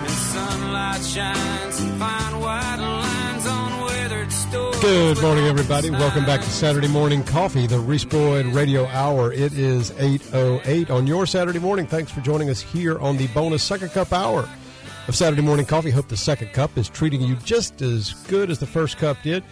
And sunlight shines and fine white lines on weathered stores. Good morning, everybody. Welcome back to Saturday Morning Coffee, the Reese Boyd Radio Hour. It is 8.08 on your Saturday morning. Thanks for joining us here on the bonus second cup hour of Saturday Morning Coffee. Hope the second cup is treating you just as good as the first cup did.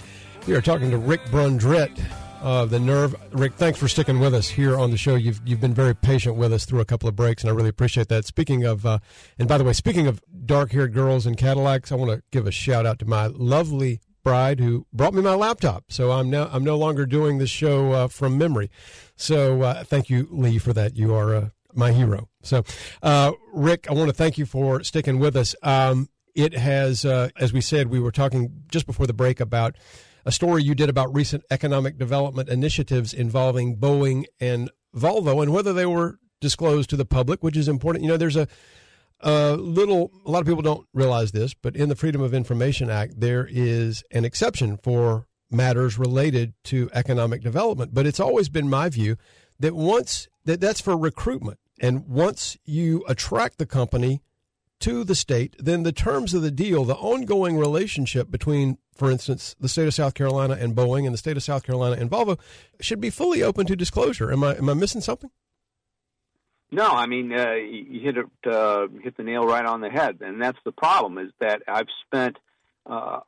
We are talking to Rick Brundrett of the Nerve. Rick, thanks for sticking with us here on the show. You've you've been very patient with us through a couple of breaks, and I really appreciate that. Speaking of, uh, and by the way, speaking of dark-haired girls and Cadillacs, I want to give a shout out to my lovely bride who brought me my laptop. So I'm now I'm no longer doing this show uh, from memory. So uh, thank you, Lee, for that. You are uh, my hero. So, uh, Rick, I want to thank you for sticking with us. Um, it has, uh, as we said, we were talking just before the break about a story you did about recent economic development initiatives involving Boeing and Volvo and whether they were disclosed to the public, which is important. You know, there's a, a little, a lot of people don't realize this, but in the Freedom of Information Act, there is an exception for matters related to economic development. But it's always been my view that once that that's for recruitment, and once you attract the company to the state, then the terms of the deal, the ongoing relationship between, for instance, the state of South Carolina and Boeing and the state of South Carolina and Volvo should be fully open to disclosure. Am I am I missing something? No, I mean uh, you hit it, uh, hit the nail right on the head, and that's the problem. Is that I've spent uh,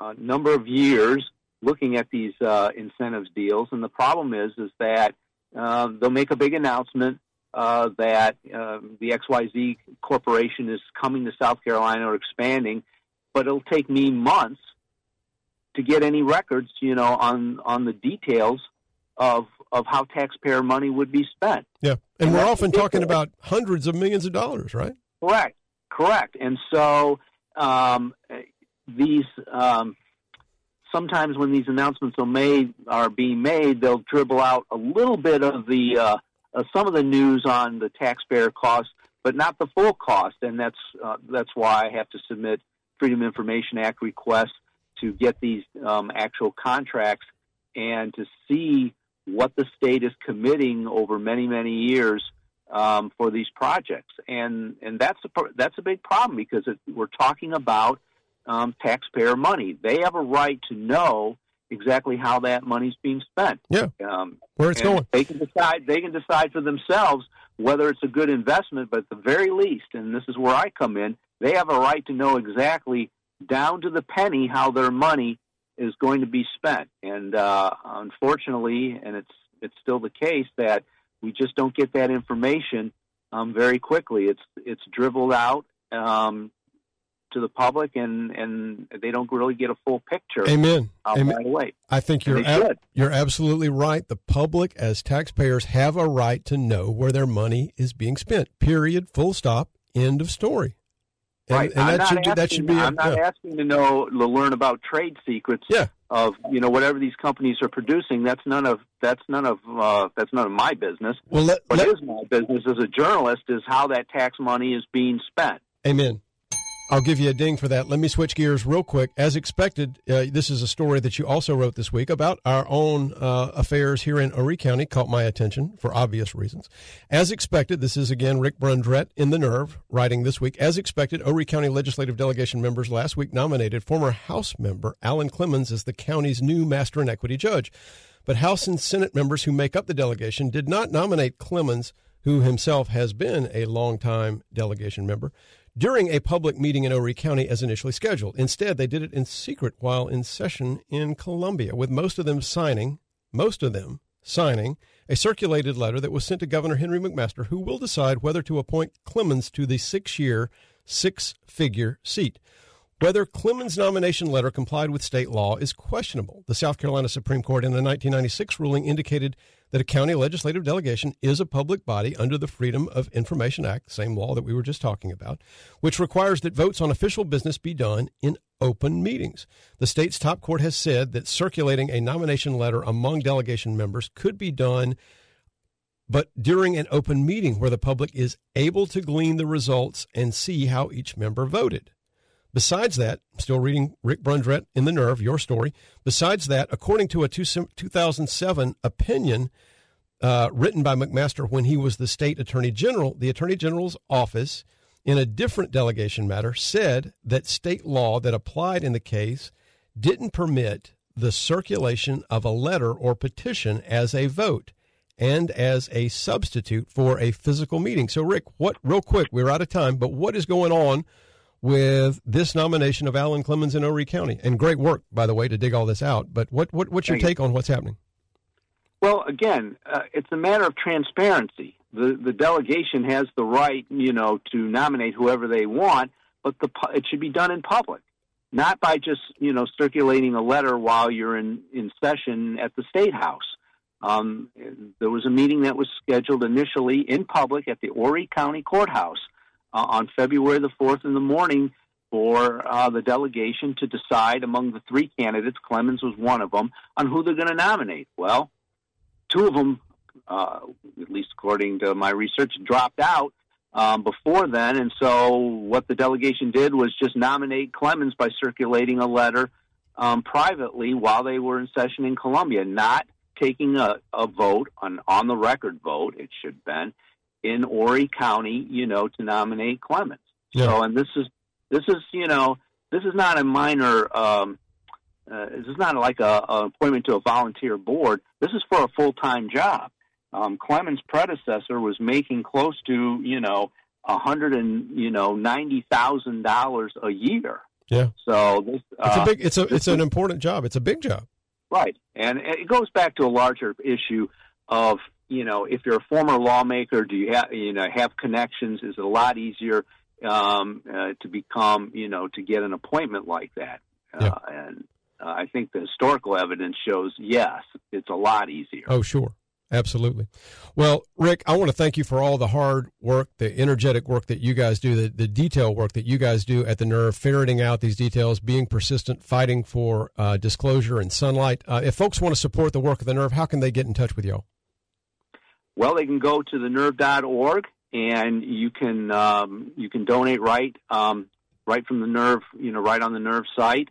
a number of years looking at these uh, incentives deals, and the problem is is that uh, they'll make a big announcement uh, that um, the XYZ Corporation is coming to South Carolina or expanding, but it'll take me months to get any records, you know, on on the details of of how taxpayer money would be spent. Yeah, and we're that's often talking about hundreds of millions of dollars, right? Correct, correct. And so um, these um, sometimes when these announcements are made are being made, they'll dribble out a little bit of the uh, uh, some of the news on the taxpayer cost, but not the full cost. And that's uh, that's why I have to submit Freedom Information Act requests to get these um, actual contracts and to see what the state is committing over many many years um, for these projects, and and that's a that's a big problem because it, we're talking about um, taxpayer money. They have a right to know exactly how that money's being spent. Yeah, um, where it's going. They can decide. They can decide for themselves whether it's a good investment. But at the very least, and this is where I come in, they have a right to know exactly down to the penny how their money is going to be spent. And uh, unfortunately, and it's it's still the case that we just don't get that information um, very quickly. It's it's dribbled out um, to the public, and and they don't really get a full picture. Amen. Amen. Right away. I think you're ab- you're absolutely right. The public, as taxpayers, have a right to know where their money is being spent. Period. Full stop. End of story. And, right. and that should asking, that should be. a- I'm not yeah. asking to know to learn about trade secrets. Yeah. Of you know whatever these companies are producing. That's none of that's none of uh, that's none of my business. Well, let, What let- is my business as a journalist is how that tax money is being spent. Amen. I'll give you a ding for that. Let me switch gears real quick. As expected, uh, this is a story that you also wrote this week about our own uh, affairs here in Horry County. Caught my attention for obvious reasons. As expected, this is again Rick Brundrett in the Nerve writing this week. As expected, Horry County Legislative Delegation members last week nominated former House member Alan Clemmons as the county's new Master and Equity Judge. But House and Senate members who make up the delegation did not nominate Clemmons, who himself has been a longtime delegation member, during a public meeting in Horry County as initially scheduled. Instead, they did it in secret while in session in Columbia, with most of them signing, most of them signing a circulated letter that was sent to Governor Henry McMaster, who will decide whether to appoint Clemmons to the six year, six figure seat. Whether Clemmons' nomination letter complied with state law is questionable. The South Carolina Supreme Court in a 1996 ruling indicated that a county legislative delegation is a public body under the Freedom of Information Act, same law that we were just talking about, which requires that votes on official business be done in open meetings. The state's top court has said that circulating a nomination letter among delegation members could be done but during an open meeting where the public is able to glean the results and see how each member voted. Besides that, still reading Rick Brundrett in The Nerve, your story. Besides that, according to a two, 2007 opinion uh, written by McMaster when he was the state attorney general, the attorney general's office, in a different delegation matter, said that state law that applied in the case didn't permit the circulation of a letter or petition as a vote and as a substitute for a physical meeting. So, Rick, what, real quick, we're out of time, but what is going on with this nomination of Alan Clemmons in Horry County? And great work, by the way, to dig all this out. But what, what what's your Thank you. take on what's happening? Well, again, uh, it's a matter of transparency. The the delegation has the right, you know, to nominate whoever they want, but the it should be done in public, not by just you know circulating a letter while you're in in session at the state house. Um, there was a meeting that was scheduled initially in public at the Horry County Courthouse uh, on February the fourth in the morning for uh, the delegation to decide among the three candidates. Clemmons was one of them on who they're going to nominate. Well, two of them, uh, at least according to my research, dropped out um, before then. And so what the delegation did was just nominate Clemmons by circulating a letter um, privately while they were in session in Columbia, not taking a, a vote, an on the record vote, it should have been, in Horry County, you know, to nominate Clemmons. So, and this is, this is, you know, this is not a minor, um, uh, this is not like a, a appointment to a volunteer board. This is for a full time job. Um, Clemmons' predecessor was making close to you know a hundred and you know ninety thousand dollars a year. Yeah. So this It's uh, a big. It's a. It's an important job. It's a big job. Right, and it goes back to a larger issue of you know, if you're a former lawmaker, do you have you know have connections? Is it a lot easier um, uh, to become you know to get an appointment like that? Yeah. Uh, and uh, I think the historical evidence shows yes, it's a lot easier. Oh, sure. Absolutely. Well, Rick, I want to thank you for all the hard work, the energetic work that you guys do, the, the detail work that you guys do at the Nerve, ferreting out these details, being persistent, fighting for uh, disclosure and sunlight. Uh, if folks want to support the work of the Nerve, how can they get in touch with y'all? Well, they can go to thenerve.org and you can um, you can donate right um, right from the Nerve, you know, right on the Nerve site.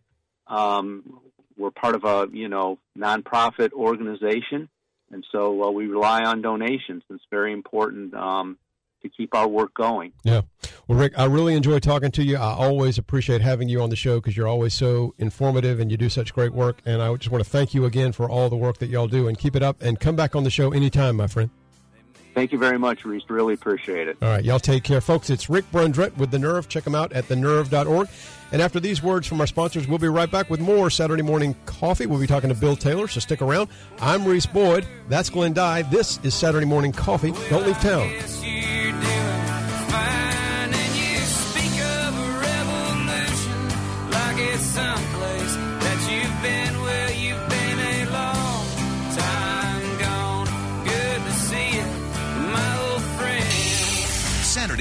Um, we're part of a you know nonprofit organization, and so uh, we rely on donations. It's very important um, to keep our work going. Yeah. Well, Rick, I really enjoy talking to you. I always appreciate having you on the show because you're always so informative and you do such great work. And I just want to thank you again for all the work that y'all do and keep it up and come back on the show anytime, my friend. Thank you very much, Reese. Really appreciate it. All right, y'all take care, folks. It's Rick Brundrett with The Nerve. Check him out at thenerve.org. And after these words from our sponsors, we'll be right back with more Saturday Morning Coffee. We'll be talking to Bill Taylor, so stick around. I'm Reese Boyd. That's Glenn Dye. This is Saturday Morning Coffee. Don't leave town. Yes, you're doing fine, and you speak of a revolution like it's someplace that you've been. Well, you've been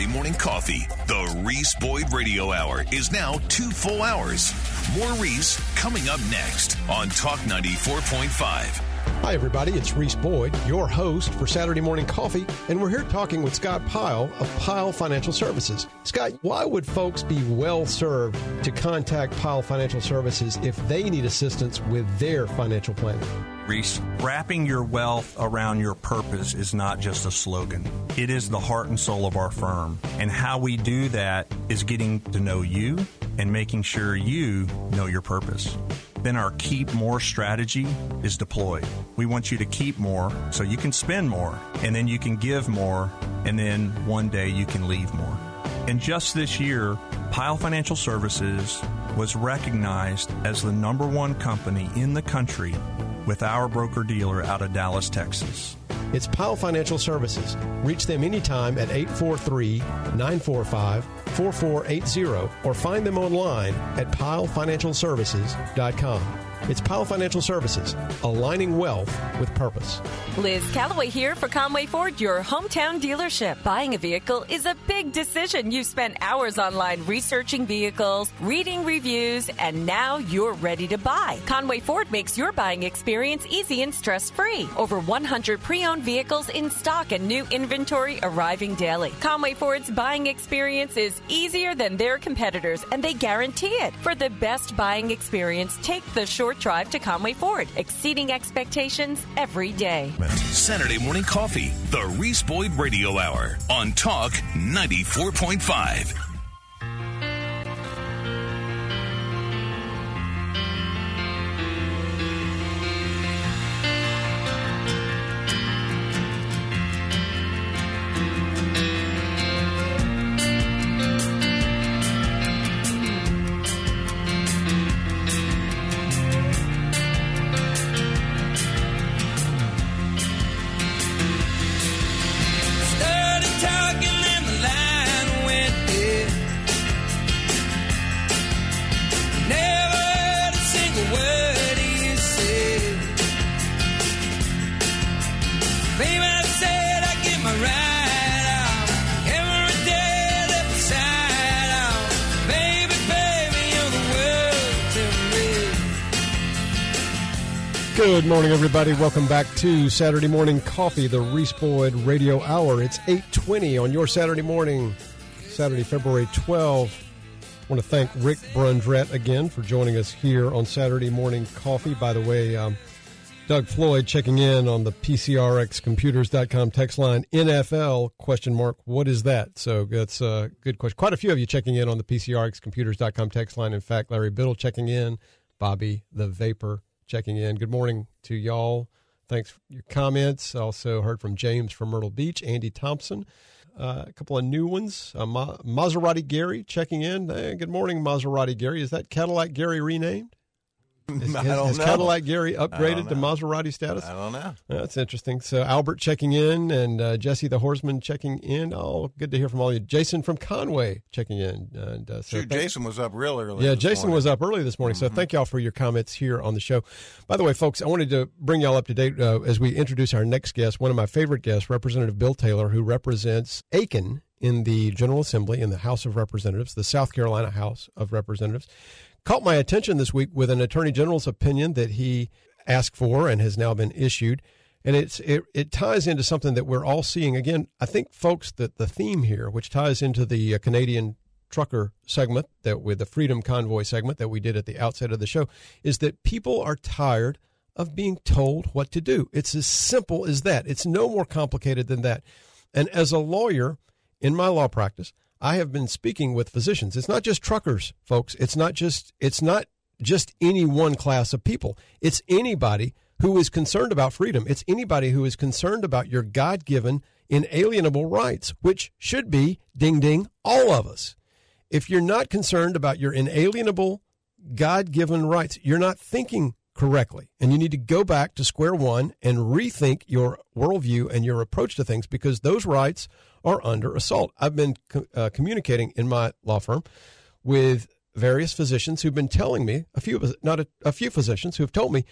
Saturday morning coffee. The Reese Boyd Radio Hour is now two full hours. More Reese coming up next on Talk 94.5. Hi, everybody. It's Reese Boyd, your host for Saturday Morning Coffee, and we're here talking with Scott Pyle of Pyle Financial Services. Scott, why would folks be well served to contact Pyle Financial Services if they need assistance with their financial planning? Reese, wrapping your wealth around your purpose is not just a slogan. It is the heart and soul of our firm. And how we do that is getting to know you and making sure you know your purpose. Then our keep more strategy is deployed. We want you to keep more so you can spend more, and then you can give more, and then one day you can leave more. And just this year, Pyle Financial Services was recognized as the number one company in the country with our broker dealer out of Dallas, Texas. It's Pyle Financial Services. Reach them anytime at 843 945 4480 or find them online at pylefinancialservices.com. It's Pyle Financial Services, aligning wealth with purpose. Liz Calloway here for Conway Ford, your hometown dealership. Buying a vehicle is a big decision. You've spent hours online researching vehicles, reading reviews, and now you're ready to buy. Conway Ford makes your buying experience easy and stress free. Over 100 pre owned vehicles in stock and new inventory arriving daily. Conway Ford's buying experience is easier than their competitors, and they guarantee it. For the best buying experience, take the short drive to Conway Ford, exceeding expectations every day. Saturday morning coffee. The Reese Boyd Radio Hour on Talk 94.5. morning, everybody. Welcome back to Saturday Morning Coffee, the Reese Boyd Radio Hour. It's 820 on your Saturday morning, Saturday, February 12th. I want to thank Rick Brundrett again for joining us here on Saturday Morning Coffee. By the way, um, Doug Floyd checking in on the PCRXcomputers.com text line. NFL question mark. What is that? So that's a good question. Quite a few of you checking in on the PCRXcomputers.com text line. In fact, Larry Biddle checking in. Bobby the Vapor checking in. Good morning to y'all. Thanks for your comments. Also heard from James from Myrtle Beach, Andy Thompson. Uh, a couple of new ones. Uh, Ma- Maserati Gary checking in. Hey, good morning, Maserati Gary. Is that Cadillac Gary renamed? Is, I has. Cadillac Gary upgraded to. Maserati status? I don't know. That's interesting. So Albert checking in and uh, Jesse the Horseman checking in. Oh, good to hear from all you. Jason from Conway checking in. And, uh, so Shoot, thank- Jason was up real early. yeah, Jason morning. was up early this morning, so thank y'all for your comments here on the show. By the way, folks, I wanted to bring y'all up to date uh, as we introduce our next guest. One of my favorite guests, Representative Bill Taylor, who represents Aiken in the General Assembly in the House of Representatives, the South Carolina House of Representatives, caught my attention this week with an Attorney General's opinion that he asked for and has now been issued. And it's it, it ties into something that we're all seeing. Again, I think, folks, that the theme here, which ties into the uh, Canadian trucker segment that with the Freedom Convoy segment that we did at the outset of the show, is that people are tired of being told what to do. It's as simple as that. It's no more complicated than that. And as a lawyer in my law practice, I have been speaking with physicians. It's not just truckers, folks. It's not just it's not just any one class of people. It's anybody who is concerned about freedom. It's anybody who is concerned about your God-given inalienable rights, which should be ding ding all of us. If you're not concerned about your inalienable God-given rights, you're not thinking correctly. And you need to go back to square one and rethink your worldview and your approach to things because those rights are under assault. I've been co- uh, communicating in my law firm with various physicians who've been telling me a few, not a, a few physicians who have told me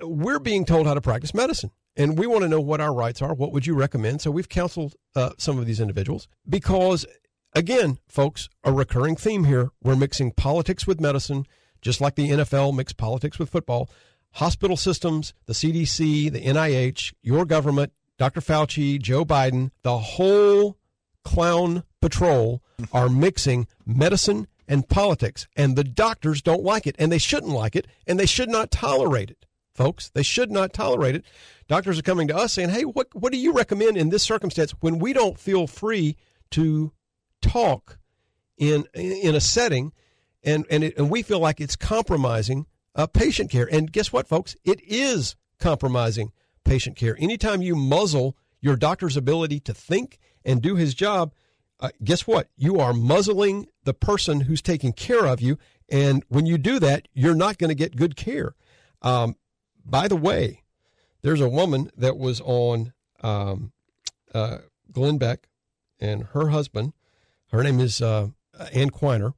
we're being told how to practice medicine and we want to know what our rights are. What would you recommend? So we've counseled uh, some of these individuals because, again, folks, a recurring theme here. We're mixing politics with medicine, just like the NFL mixed politics with football. Hospital systems, the CDC, the NIH, your government, Dr. Fauci, Joe Biden, the whole clown patrol are mixing medicine and politics. And the doctors don't like it, and they shouldn't like it, and they should not tolerate it, folks. They should not tolerate it. Doctors are coming to us saying, hey, what, what do you recommend in this circumstance when we don't feel free to talk in, in a setting and, and, it, and we feel like it's compromising uh, patient care? And guess what, folks? It is compromising patient care. Anytime you muzzle your doctor's ability to think and do his job, uh, guess what? You are muzzling the person who's taking care of you. And when you do that, you're not going to get good care. Um, by the way, there's a woman that was on um, uh, Glenn Beck and her husband. Her name is uh, Ann Quiner.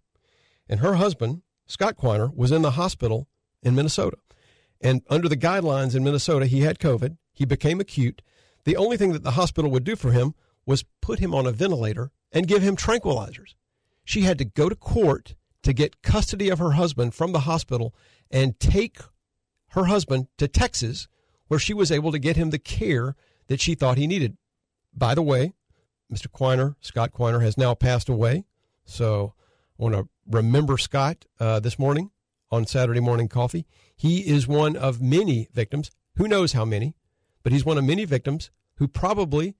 And her husband, Scott Quiner, was in the hospital in Minnesota. And under the guidelines in Minnesota, he had COVID. He became acute. The only thing that the hospital would do for him was put him on a ventilator and give him tranquilizers. She had to go to court to get custody of her husband from the hospital and take her husband to Texas, where she was able to get him the care that she thought he needed. By the way, Mr. Quiner, Scott Quiner, has now passed away. So I want to remember Scott uh, this morning on Saturday Morning Coffee. He is one of many victims. Who knows how many? But he's one of many victims who probably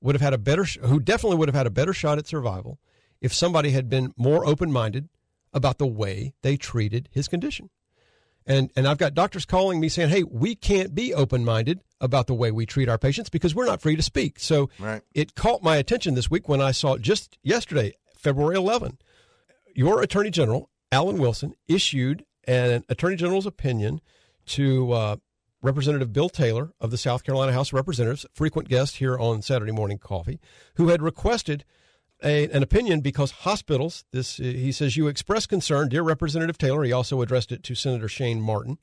would have had a better, who definitely would have had a better shot at survival if somebody had been more open minded about the way they treated his condition. And and I've got doctors calling me saying, "Hey, we can't be open-minded about the way we treat our patients because we're not free to speak." So Right. it caught my attention this week when I saw just yesterday, February 11, your Attorney General Alan Wilson issued an Attorney General's opinion to uh, Representative Bill Taylor of the South Carolina House of Representatives, frequent guest here on Saturday Morning Coffee, who had requested a, an opinion because hospitals. This he says you express concern, dear Representative Taylor. He also addressed it to Senator Shane Martin.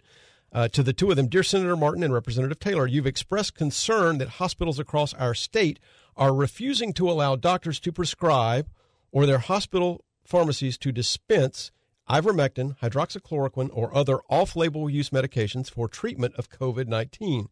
Uh, to the two of them, dear Senator Martin and Representative Taylor, you've expressed concern that hospitals across our state are refusing to allow doctors to prescribe or their hospital pharmacies to dispense ivermectin, hydroxychloroquine, or other off-label use medications for treatment of COVID-19.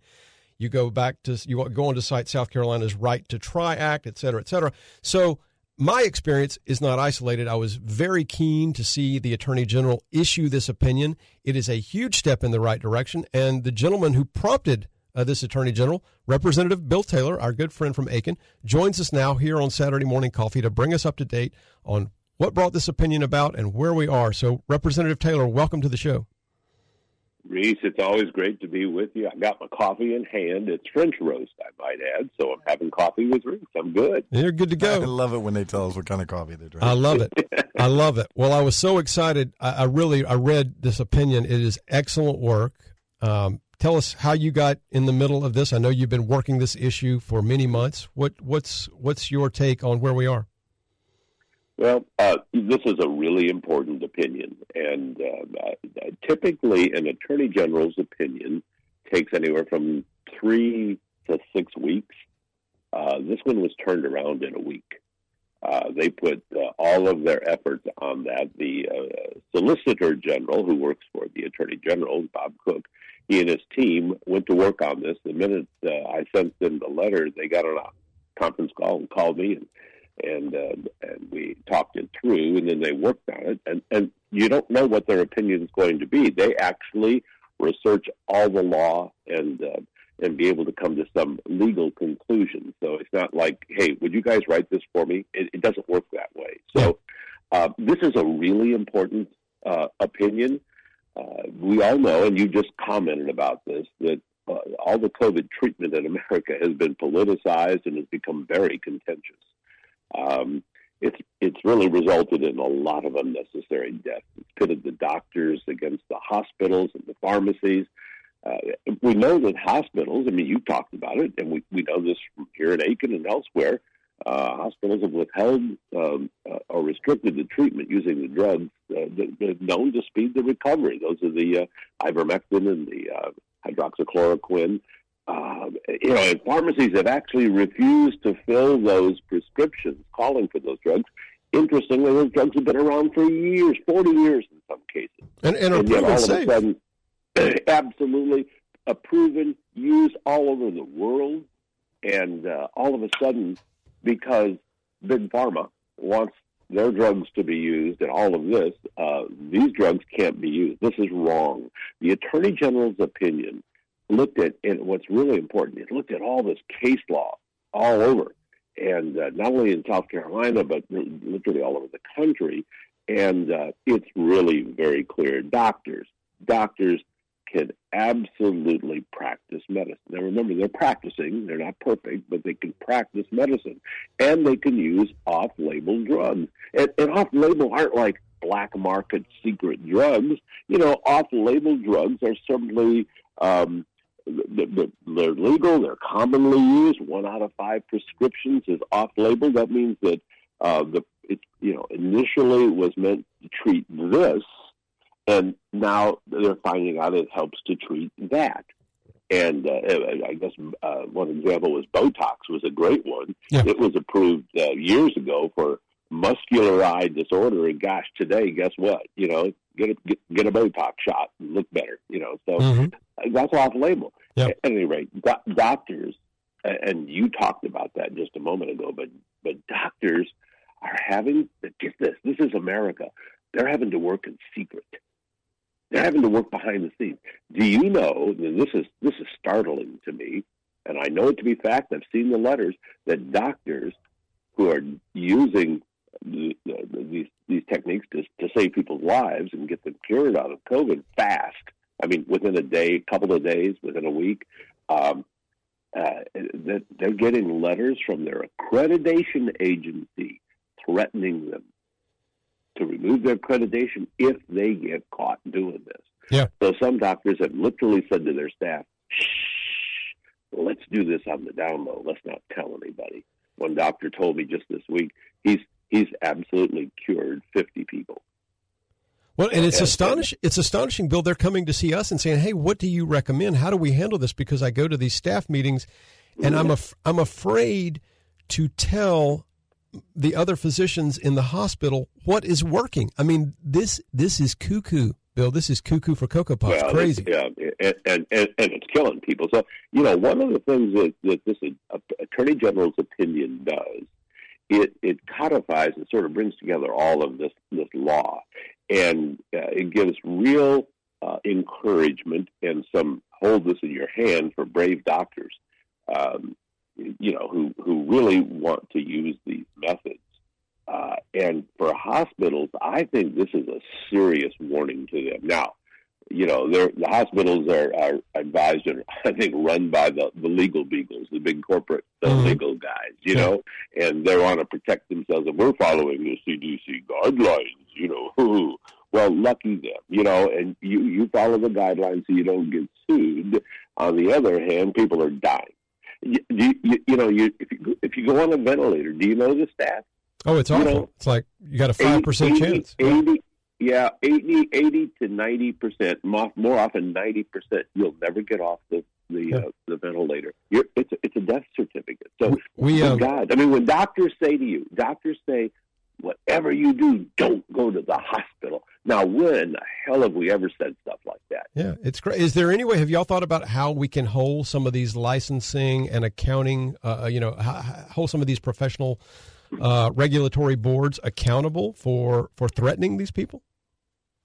You go back to you go on to cite South Carolina's Right to Try Act, et cetera, et cetera. So my experience is not isolated. I was very keen to see the Attorney General issue this opinion. It is a huge step in the right direction, and the gentleman who prompted uh, this Attorney General, Representative Bill Taylor, our good friend from Aiken, joins us now here on Saturday Morning Coffee to bring us up to date on what brought this opinion about and where we are. So, Representative Taylor, welcome to the show. Reese, it's always great to be with you. I got my coffee in hand. It's French roast, I might add. So I'm having coffee with Reese. I'm good. You're good to go. I love it when they tell us what kind of coffee they're drinking. I love it. I love it. Well, I was so excited. I, I really I read this opinion. It is excellent work. Um, tell us how you got in the middle of this. I know you've been working this issue for many months. What what's what's your take on where we are? Well, uh, this is a really important opinion, and uh, uh, typically an attorney general's opinion takes anywhere from three to six weeks. Uh, this one was turned around in a week. Uh, they put uh, all of their efforts on that. The Solicitor General, who works for the Attorney General, Bob Cook, he and his team went to work on this. The minute I sent them the letter, they got on a conference call and called me, and and uh, and we talked it through, and then they worked on it. And and you don't know what their opinion is going to be. They actually research all the law and uh, and be able to come to some legal conclusion. So it's not like, hey, would you guys write this for me? It, it doesn't work that way. So uh, this is a really important uh, opinion. Uh, we all know, and you just commented about this, that uh, all the COVID treatment in America has been politicized and has become very contentious. Um, it's it's really resulted in a lot of unnecessary deaths. It's pitted the doctors against the hospitals and the pharmacies. Uh, we know that hospitals, I mean, you talked about it, and we, we know this from here in Aiken and elsewhere. Uh, hospitals have withheld um, uh, or restricted the treatment using the drugs uh, that, that are known to speed the recovery. Those are the uh, ivermectin and the uh, hydroxychloroquine. Uh, you know, pharmacies have actually refused to fill those prescriptions calling for those drugs. Interestingly, those drugs have been around for years, 40 years in some cases. And, and are and yet all safe. of a sudden, absolutely a proven, used all over the world, and uh, all of a sudden, because big pharma wants their drugs to be used and all of this, uh, these drugs can't be used. This is wrong. The Attorney General's opinion looked at, and what's really important, it looked at all this case law all over, and uh, not only in South Carolina, but literally all over the country. And uh, it's really very clear. Doctors, doctors can absolutely practice medicine. Now, remember, they're practicing. They're not perfect, but they can practice medicine. And they can use off label drugs. And, and off label aren't like black market secret drugs. You know, off label drugs are simply. Um, they're legal. They're commonly used. One out of five prescriptions is off-label. That means that uh, the it, you know initially was meant to treat this, and now they're finding out it helps to treat that. And uh, I guess uh, one example was Botox was a great one. It was approved uh, years ago for muscular eye disorder, and gosh, today, guess what? You know, get a get, get a Botox shot and look better. You know, so Mhm. that's off label. At any rate, do- doctors, and you talked about that just a moment ago, but but doctors are having get this. This is America. They're having to work in secret. They're having to work behind the scenes. Do you know? This is this is startling to me, and I know it to be fact. I've seen the letters that doctors who are using these these techniques to to save people's lives and get them cured out of COVID fast. I mean, within a day, couple of days, within a week. Um, uh, they're getting letters from their accreditation agency threatening them to remove their accreditation if they get caught doing this. Yeah. So some doctors have literally said to their staff, "Shh, let's do this on the down low. Let's not tell anybody." One doctor told me just this week he's he's absolutely cured fifty people. Well, and it's astonishing. It's astonishing, Bill. They're coming to see us and saying, "Hey, what do you recommend? How do we handle this?" Because I go to these staff meetings, and I'm af- I'm afraid to tell the other physicians in the hospital what is working. I mean, this this is cuckoo, Bill. This is cuckoo for cocoa puffs. Well, Crazy. Yeah, and, and, and, and it's killing people. So, you know, one of the things that, that this uh, Attorney General's opinion does, it, it codifies and sort of brings together all of this, this law. And uh, it gives real uh, encouragement and some hold this in your hand for brave doctors, um, you know, who, who really want to use these methods. Uh, and for hospitals, I think this is a serious warning to them. Now, you know, they're, the hospitals are, are advised and I think run by the, the legal beagles, the big corporate the Mhm. legal guys, you Yeah. know, and they want to protect themselves. And we're following the CDC guidelines, you know. well, lucky them, you know, and you you follow the guidelines so you don't get sued. On the other hand, people are dying. You, you, you, you know, you if you if you go on a ventilator, do you know the stats? Oh, it's You awful. know, it's like you got a five percent 80 chance. 80, yeah, 80, 80 to ninety percent. More, more often, ninety percent. You'll never get off the the Yeah. uh, the ventilator. You're, it's a, it's a death certificate. So, We, um, God, I mean, when doctors say to you, doctors say, whatever you do, don't go to the hospital. Now, when the hell have we ever said stuff like that? Yeah, it's great. Is there any way? Have y'all thought about how we can hold some of these licensing and accounting? Uh, you know, h- h- hold some of these professional uh, regulatory boards accountable for for threatening these people?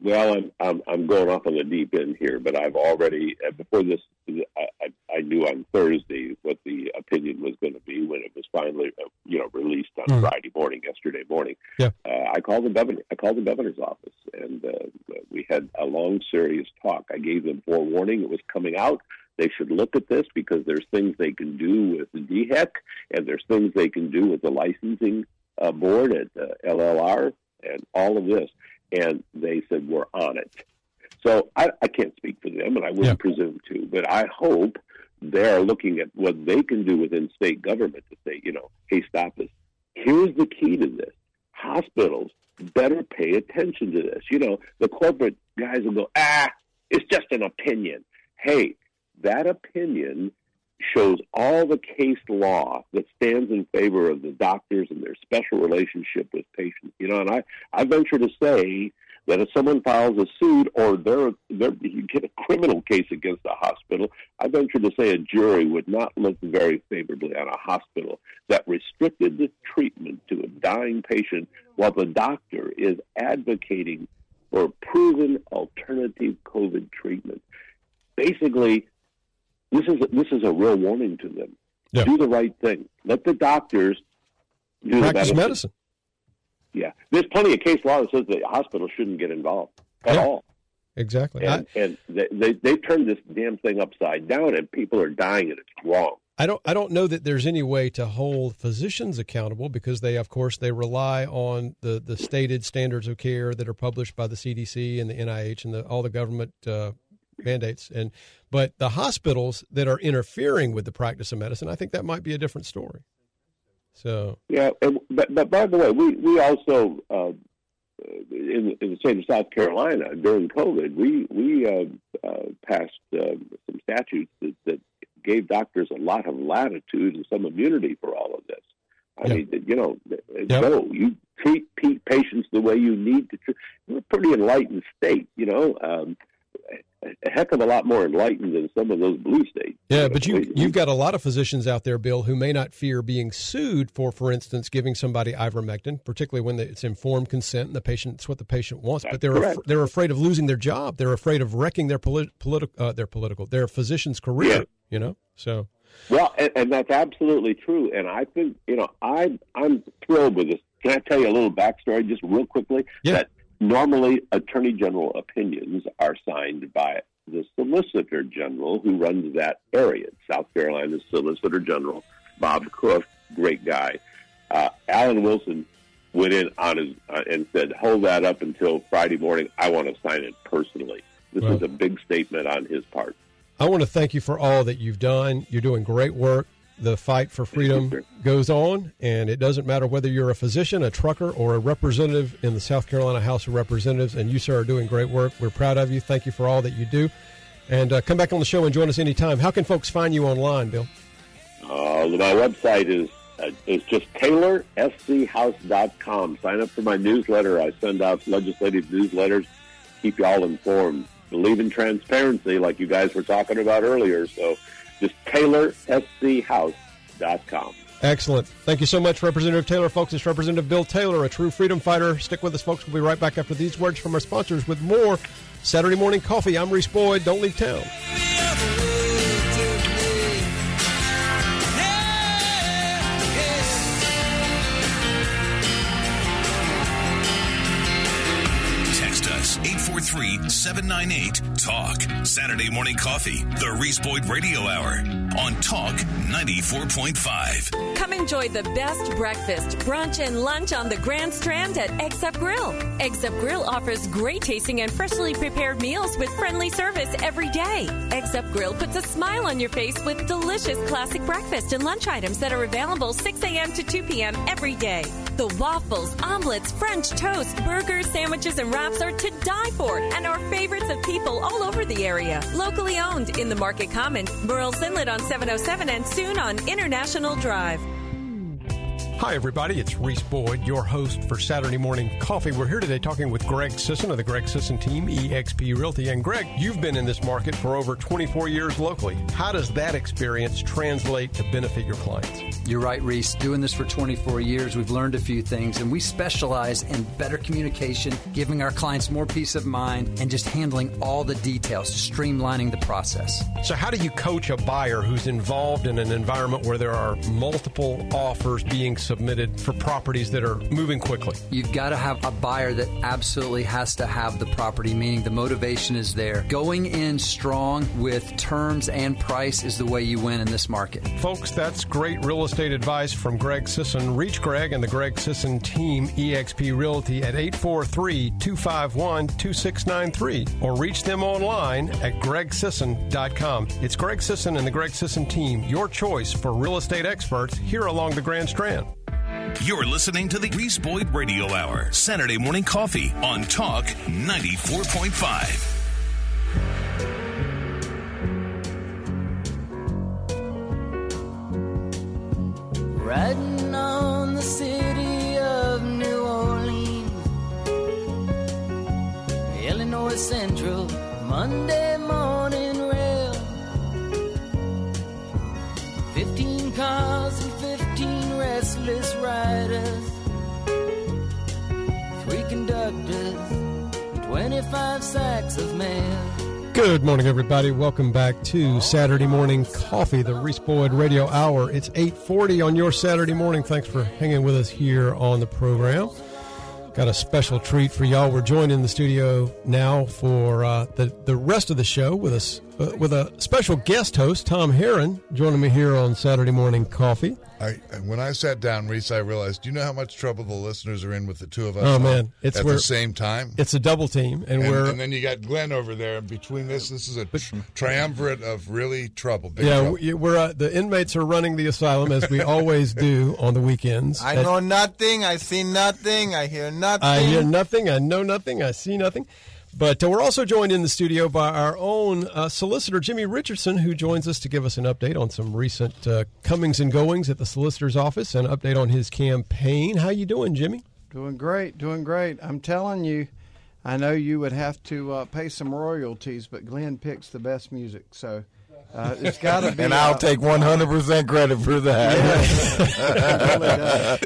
Well, I'm I'm, I'm going off on the deep end here, but I've already uh, before this. I, I, I knew on Thursday what the opinion was going to be when it was finally uh, you know released on Mhm. Friday morning, yesterday morning. Yeah. Uh, I called the governor. I called the governor's office, and uh, we had a long, serious talk. I gave them forewarning; it was coming out. They should look at this because there's things they can do with the DHEC, and there's things they can do with the licensing uh, board at uh, LLR, and all of this. And they said we're on it. So I, I can't speak for them, and I wouldn't presume to. But I hope they're looking at what they can do within state government to say, you know, hey, stop this. Here's the key to this: hospitals better pay attention to this. You know, the corporate guys will go, ah, it's just an opinion. Hey, that opinion shows all the case law that stands in favor of the doctors and their special relationship with patients. You know, and I, I venture to say that if someone files a suit or they're, they're, you get a criminal case against a hospital, I venture to say a jury would not look very favorably on a hospital that restricted the treatment to a dying patient while the doctor is advocating for proven alternative COVID treatment. Basically, this is this is a real warning to them. Yeah. Do the right thing. Let the doctors do Practice the medicine. Yeah, there's plenty of case law that says the hospital shouldn't get involved at Yeah. all. Exactly. I, And, and they, they they turned this damn thing upside down, and people are dying, and it's wrong. I don't. I don't know that there's any way to hold physicians accountable because they, of course, they rely on the the stated standards of care that are published by the CDC and the NIH and the, all the government uh, mandates. And but the hospitals that are interfering with the practice of medicine, I think that might be a different story. So Yeah, and, but but by the way, we we also uh, in, in the state of South Carolina during COVID, we we uh, uh, passed uh, some statutes that, that gave doctors a lot of latitude and some immunity for all of this. I Yeah. mean, you know, Yep. go you treat patients the way you need to. Treat. We're a pretty enlightened state, you know. Um, a heck of a lot more enlightened than some of those blue states. Yeah, but you you've got a lot of physicians out there, Bill, who may not fear being sued for, for instance, giving somebody ivermectin, particularly when it's informed consent and the patient it's what the patient wants. but they're af- they're afraid of losing their job. They're afraid of wrecking their polit- politi- uh, their political their physician's career. Yeah. You know, so Well, and, and that's absolutely true. And I think you know I I'm thrilled with this. Can I tell you a little backstory, just real quickly? Yeah. That normally Attorney General opinions are signed by the Solicitor General who runs that area. South Carolina's Solicitor General Bob Cook, great guy. Uh, Alan Wilson went in on his uh, and said, "Hold that up until Friday morning. I want to sign it personally." This Well- is a big statement on his part. I want to thank you for all that you've done. You're doing great work. The fight for freedom goes on, and it doesn't matter whether you're a physician, a trucker, or a representative in the South Carolina House of Representatives. And you, sir, are doing great work. We're proud of you. Thank you for all that you do. And uh, come back on the show and join us anytime. How can folks find you online, Bill? Uh, my website is uh, is just taylorschouse.com. Sign up for my newsletter. I send out legislative newsletters, keep you all informed. Believe in transparency, like you guys were talking about earlier. So, just taylorschouse.com. Excellent. Thank you so much, Representative Taylor. Folks, it's Representative Bill Taylor, a true freedom fighter. Stick with us, folks. We'll be right back after these words from our sponsors with more Saturday Morning Coffee. I'm Reese Boyd. Don't leave town. 843 798 TALK. Saturday morning coffee, the Reese Boyd Radio Hour on Talk 94.5. Come enjoy the best breakfast, brunch, and lunch on the Grand Strand at Eggs Up Grill. Eggs Up Grill offers great tasting and freshly prepared meals with friendly service every day. Eggs Up Grill puts a smile on your face with delicious classic breakfast and lunch items that are available 6 a.m. to 2 p.m. every day. The waffles, omelets, French toast, burgers, sandwiches, and wraps are to die for and are favorites of people all over the area. Locally owned in the Market Common, Murrells Inlet on 707 and soon on International Drive. Hi, everybody. It's Reese Boyd, your host for Saturday Morning Coffee. We're here today talking with Greg Sisson of the Greg Sisson team, EXP Realty. And Greg, you've been in this market for over 24 years locally. How does that experience translate to benefit your clients? You're right, Reese. Doing this for 24 years, we've learned a few things, and we specialize in better communication, giving our clients more peace of mind, and just handling all the details, streamlining the process. So, how do you coach a buyer who's involved in an environment where there are multiple offers being submitted for properties that are moving quickly? You've got to have a buyer that absolutely has to have the property, meaning the motivation is there. Going in strong with terms and price is the way you win in this market. Folks, that's great real estate advice from Greg Sisson. Reach Greg and the Greg Sisson team, eXp Realty, at 843 251 2693 or reach them online at gregsisson.com. It's Greg Sisson and the Greg Sisson team, your choice for real estate experts here along the Grand Strand. You're listening to the Reese Boyd Radio Hour, Saturday morning coffee on Talk 94.5. Riding on the city of New Orleans, Illinois Central, Monday morning restless riders, three conductors, 25 sacks of mail. Good morning, everybody. Welcome back to Saturday Morning Coffee, the Reese Boyd Radio Hour. It's 840 on your Saturday morning. Thanks for hanging with us here on the program. Got a special treat for y'all. We're joined in the studio now for uh, the, the rest of the show with us uh, with a special guest host, Tom Heron, joining me here on Saturday Morning Coffee. I, when I sat down, Reese, I realized, do you know how much trouble the listeners are in with the two of us? Oh man, it's at the same time. It's a double team, and, And, we're and then you got Glenn over there. And between this, this is a tr- triumvirate of really trouble. Big yeah, trouble. we- we're uh, the inmates are running the asylum as we always do on the weekends. I At- know nothing. I see nothing. I hear nothing. I hear nothing. I know nothing. I see nothing. But uh, we're also joined in the studio by our own uh, solicitor, Jimmy Richardson, who joins us to give us an update on some recent uh, comings and goings at the solicitor's office and update on his campaign. How you doing, Jimmy? Doing great, doing great. I'm telling you, I know you would have to uh, pay some royalties, but Glenn picks the best music, so uh, it's got to be. and I'll uh, take 100% credit for that.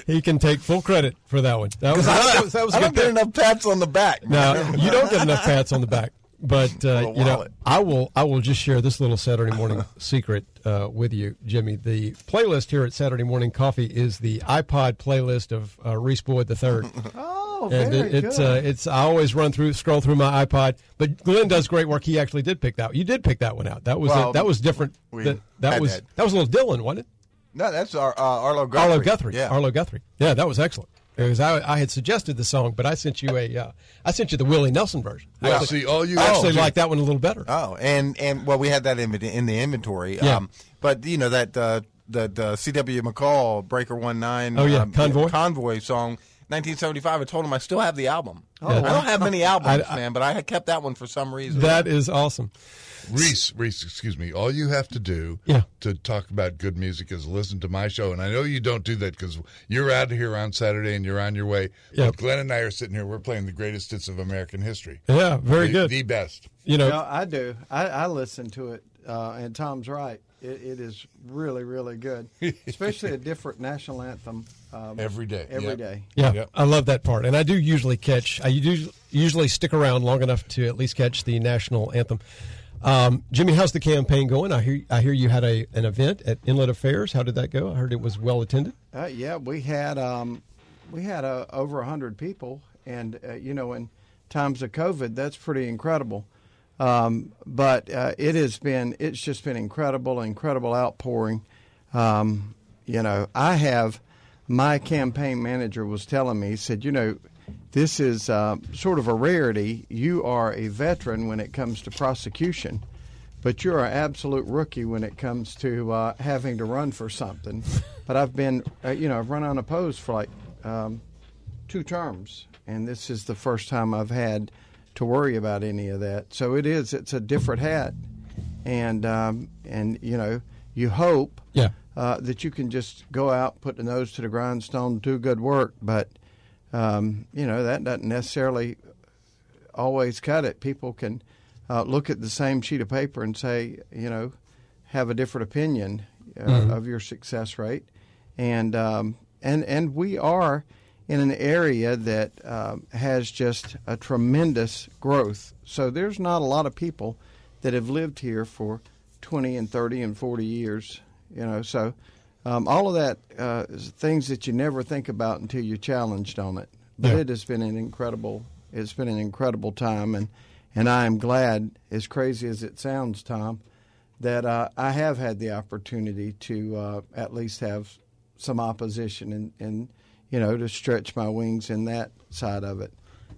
he can take full credit for that one. That was, that was, that was a I don't get enough pats on the back. No, you don't get enough pats on the back. But uh, you know. I will. I will just share this little Saturday morning secret uh, with you, Jimmy. The playlist here at Saturday Morning Coffee is the iPod playlist of uh, Reese Boyd the Third. Oh, and very it, it's good. uh, it's. I always run through, scroll through my iPod. But Glenn does great work. He actually did pick that. You did pick that one out. That was Well, a, that was different. we that that had was that. that was a little Dylan, wasn't it? No, that's our, uh, Arlo Guthrie. Arlo Guthrie. Yeah. Arlo Guthrie. Yeah, that was excellent. Because I, I had suggested the song, but I sent you a uh, I sent you the Willie Nelson version. I actually, see, all you I actually do- like that one a little better. Oh, and and well, we had that in, in the inventory. Yeah. Um, but you know that uh, the the C.W. McCall Breaker One Nine. Oh, yeah, um, Convoy? Convoy song. 1975. I told him I still have the album. Oh, I don't have many albums, I- I- man, but I had kept that one for some reason. That is awesome. Reese, Reese, excuse me. All you have to do Yeah. to talk about good music is listen to my show. And I know you don't do that because you're out of here on Saturday and you're on your way. Yeah. But Glenn and I are sitting here. We're playing the greatest hits of American history. Yeah, very The- good. The best. You know, No, I do. I, I listen to it, uh, and Tom's right. It, it is really, really good, especially a different national anthem um, Every day. Every Yep. day. Yeah, Yep. I love that part, and I do usually catch. I usually usually stick around long enough to at least catch the national anthem. Um, Jimmy, how's the campaign going? I hear I hear you had a an event at Inlet Affairs. How did that go? I heard it was well attended. Uh, yeah, we had um, we had uh, over hundred people, and uh, you know, in times of COVID, that's pretty incredible. Um, but uh, it has been, it's just been incredible, incredible outpouring. Um, you know, I have, my campaign manager was telling me, he said, you know, this is uh, sort of a rarity. You are a veteran when it comes to prosecution, but you're an absolute rookie when it comes to uh, having to run for something. but I've been, uh, you know, I've run unopposed for like um, two terms, and this is the first time I've had to worry about any of that. So it is, it's a different hat, and um, and you know, you hope Yeah. uh, that you can just go out, put the nose to the grindstone, do good work. But um, you know that doesn't necessarily always cut it. People can uh, look at the same sheet of paper and say, you know, have a different opinion uh, Mhm. of your success rate, and um, and and we are in an area that um, has just a tremendous growth. So there's not a lot of people that have lived here for 20 and 30 and 40 years. You know, so um, all of that uh, is things that you never think about until you're challenged on it. But Yeah. it has been an incredible. It's been an incredible time, and and I am glad, as crazy as it sounds, Tom, that uh, I have had the opportunity to uh, at least have some opposition and and you know to stretch my wings in that side of it.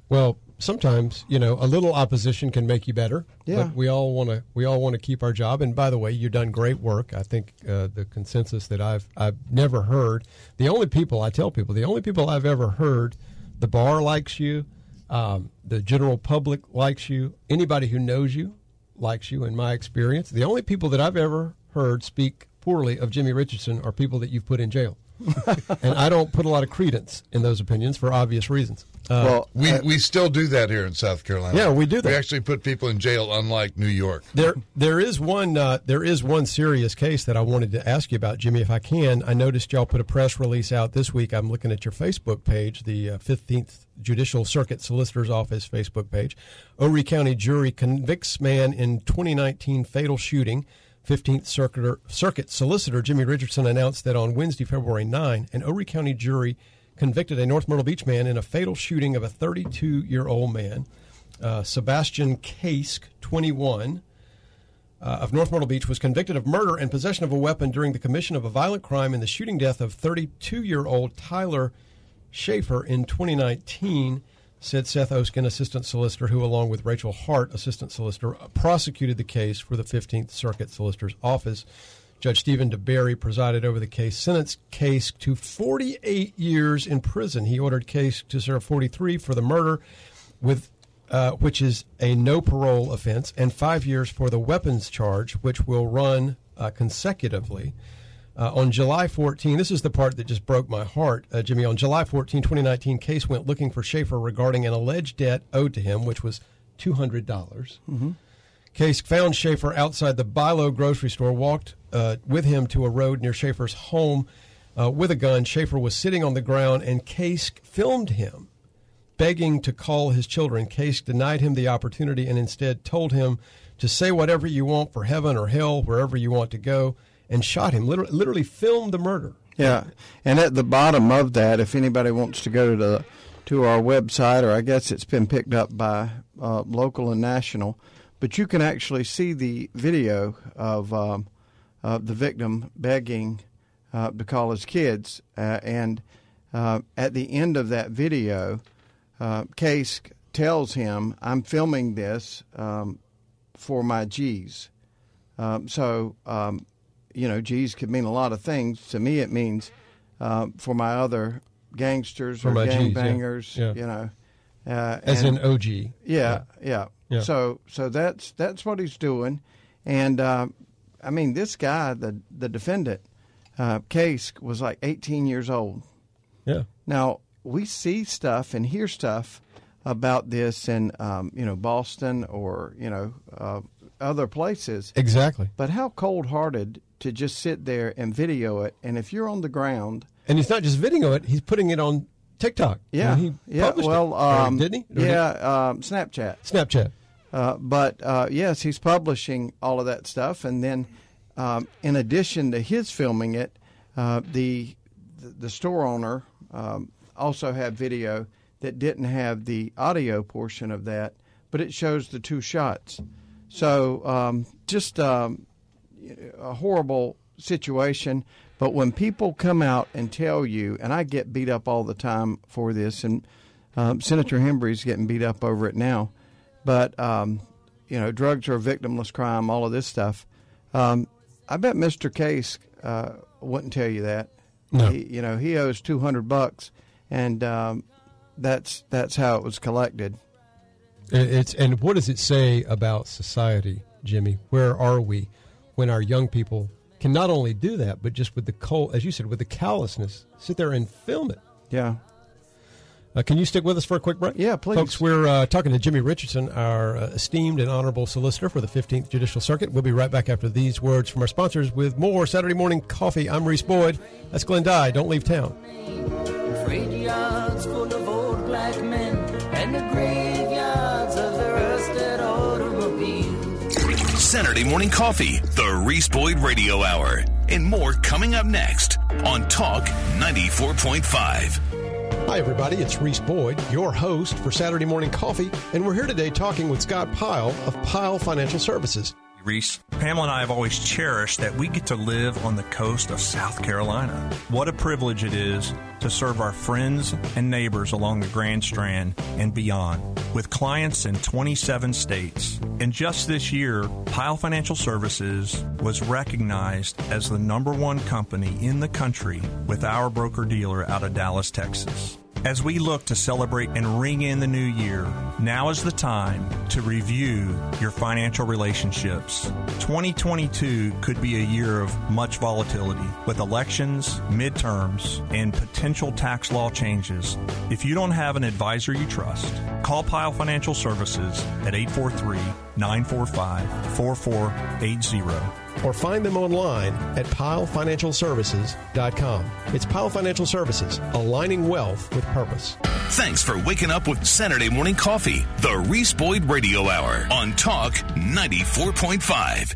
Well, sometimes you know a little opposition can make you better. Yeah. But we all want to we all want to keep our job. And by the way, you've done great work. I think uh, the consensus that I've I've never heard. The only people I tell people the only people I've ever heard, the bar likes you, um, the general public likes you, anybody who knows you likes you. In my experience, the only people that I've ever heard speak poorly of Jimmy Richardson are people that you've put in jail. and I don't put a lot of credence in those opinions for obvious reasons. Uh, we we still do that here in South Carolina. Yeah, we do that. We actually put people in jail, unlike New York. There, there is one. Uh, there is one serious case that I wanted to ask you about, Jimmy, if I can. I noticed y'all put a press release out this week. I'm looking at your Facebook page, the uh, Fifteenth Judicial Circuit Solicitor's Office Facebook page. Horry County jury convicts man in 2019 fatal shooting. 15th Circuit, Circuit Solicitor Jimmy Richardson announced that on Wednesday, February 9, an Horry County jury convicted a North Myrtle Beach man in a fatal shooting of a 32 year old man, uh, Sebastian Kask, 21 uh, of North Myrtle Beach was convicted of murder and possession of a weapon during the commission of a violent crime in the shooting death of 32 year old Tyler Schaefer in 2019, said Seth Oskin, assistant solicitor, who, along with Rachel Hart, assistant solicitor, prosecuted the case for the 15th Circuit Solicitor's Office. Judge Stephen DeBerry presided over the case, sentenced Case to 48 years in prison. He ordered Case to serve 43 for the murder, with uh, which is a no parole offense, and five years for the weapons charge, which will run uh, consecutively. Uh, on July 14, this is the part that just broke my heart, uh, Jimmy. On July 14, 2019, Case went looking for Schaefer regarding an alleged debt owed to him, which was $200. dollars Mhm. Case found Schaefer outside the Bi-Lo grocery store, walked uh, with him to a road near Schaefer's home uh, with a gun. Schaefer was sitting on the ground, and Case filmed him begging to call his children. Case denied him the opportunity and instead told him to say whatever you want for heaven or hell, wherever you want to go, and shot him. Literally, literally filmed the murder. Yeah, and at the bottom of that, if anybody wants to go to the to our website, or I guess it's been picked up by uh, local and national, but you can actually see the video of um, uh, the victim begging uh, to call his kids, uh, and uh, at the end of that video, uh, Case tells him, "I'm filming this um, for my G's." Um, so, um, you know, G's could mean a lot of things. To me, it means uh, for my other gangsters For or Gs, yeah. gangbangers. Yeah. You know, uh, As and- in OG. Yeah, Yeah. yeah, Yeah. So, so that's that's what he's doing, and uh, I mean, this guy, the the defendant, uh, Case, was like 18 years old. Yeah. Now we see stuff and hear stuff about this in um, you know Boston or you know uh, other places. Exactly. But how cold hearted to just sit there and video it, and if you're on the ground, And he's not just videoing it; he's putting it on TikTok. yeah, And he yeah, published well, um, didn't he? Or did- Yeah, um, Snapchat. Snapchat. Uh, but uh, yes, he's publishing all of that stuff, and then um, in addition to his filming it, uh, the the store owner um, also had video that didn't have the audio portion of that, but it shows the two shots. So um, just um, a horrible situation. But when people come out and tell you, and I get beat up all the time for this, and um, Senator Hembree's getting beat up over it now, but um, you know, drugs are a victimless crime, all of this stuff. Um, I bet Mr. Case uh, wouldn't tell you that. No. He, you know, he owes two hundred bucks, and um, that's that's how it was collected. It- It's and what does it say about society, Jimmy? Where are we when our young people can not only do that, but just with the cold, as you said, with the callousness, sit there and film it. Yeah. Uh, can you stick with us for a quick break? Yeah, please. Folks, we're uh, talking to Jimmy Richardson, our uh, esteemed and honorable solicitor for the 15th Judicial Circuit. We'll be right back after these words from our sponsors with more Saturday Morning Coffee. I'm Reese Boyd. That's Glenn Dye. Don't leave town. Freight yards full of old black men and the graveyards of the rusted automobiles. Saturday morning coffee, the Reese Boyd Radio Hour, and more coming up next on Talk 94.5. Hi, everybody. It's Reese Boyd, your host for Saturday Morning Coffee, and we're here today talking with Scott Pyle of Pyle Financial Services. Reese, Pamela and I have always cherished that we get to live on the coast of South Carolina. What a privilege it is to serve our friends and neighbors along the Grand Strand and beyond with clients in 27 states. And just this year, Pyle Financial Services was recognized as the number one company in the country with our broker dealer out of Dallas, Texas. As we look to celebrate and ring in the new year, now is the time to review your financial relationships. 2022 could be a year of much volatility with elections, midterms, and potential tax law changes. If you don't have an advisor you trust, call Pyle Financial Services at 843 945 4480 or find them online at pylefinancialservices.com. It's Pyle Financial Services, aligning wealth with purpose. Thanks for waking up with Saturday morning coffee, the Reese Boyd Radio Hour on Talk 94.5.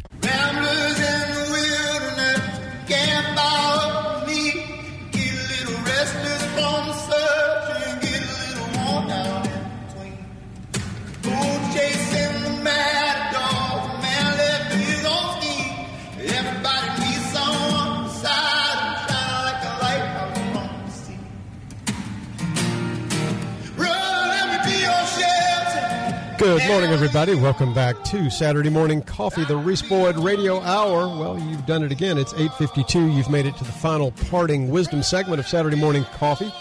Good morning, everybody. Welcome back to Saturday Morning Coffee, the Reese Boyd Radio Hour. Well, you've done it again. It's 8.52. You've made it to the final parting wisdom segment of Saturday Morning Coffee.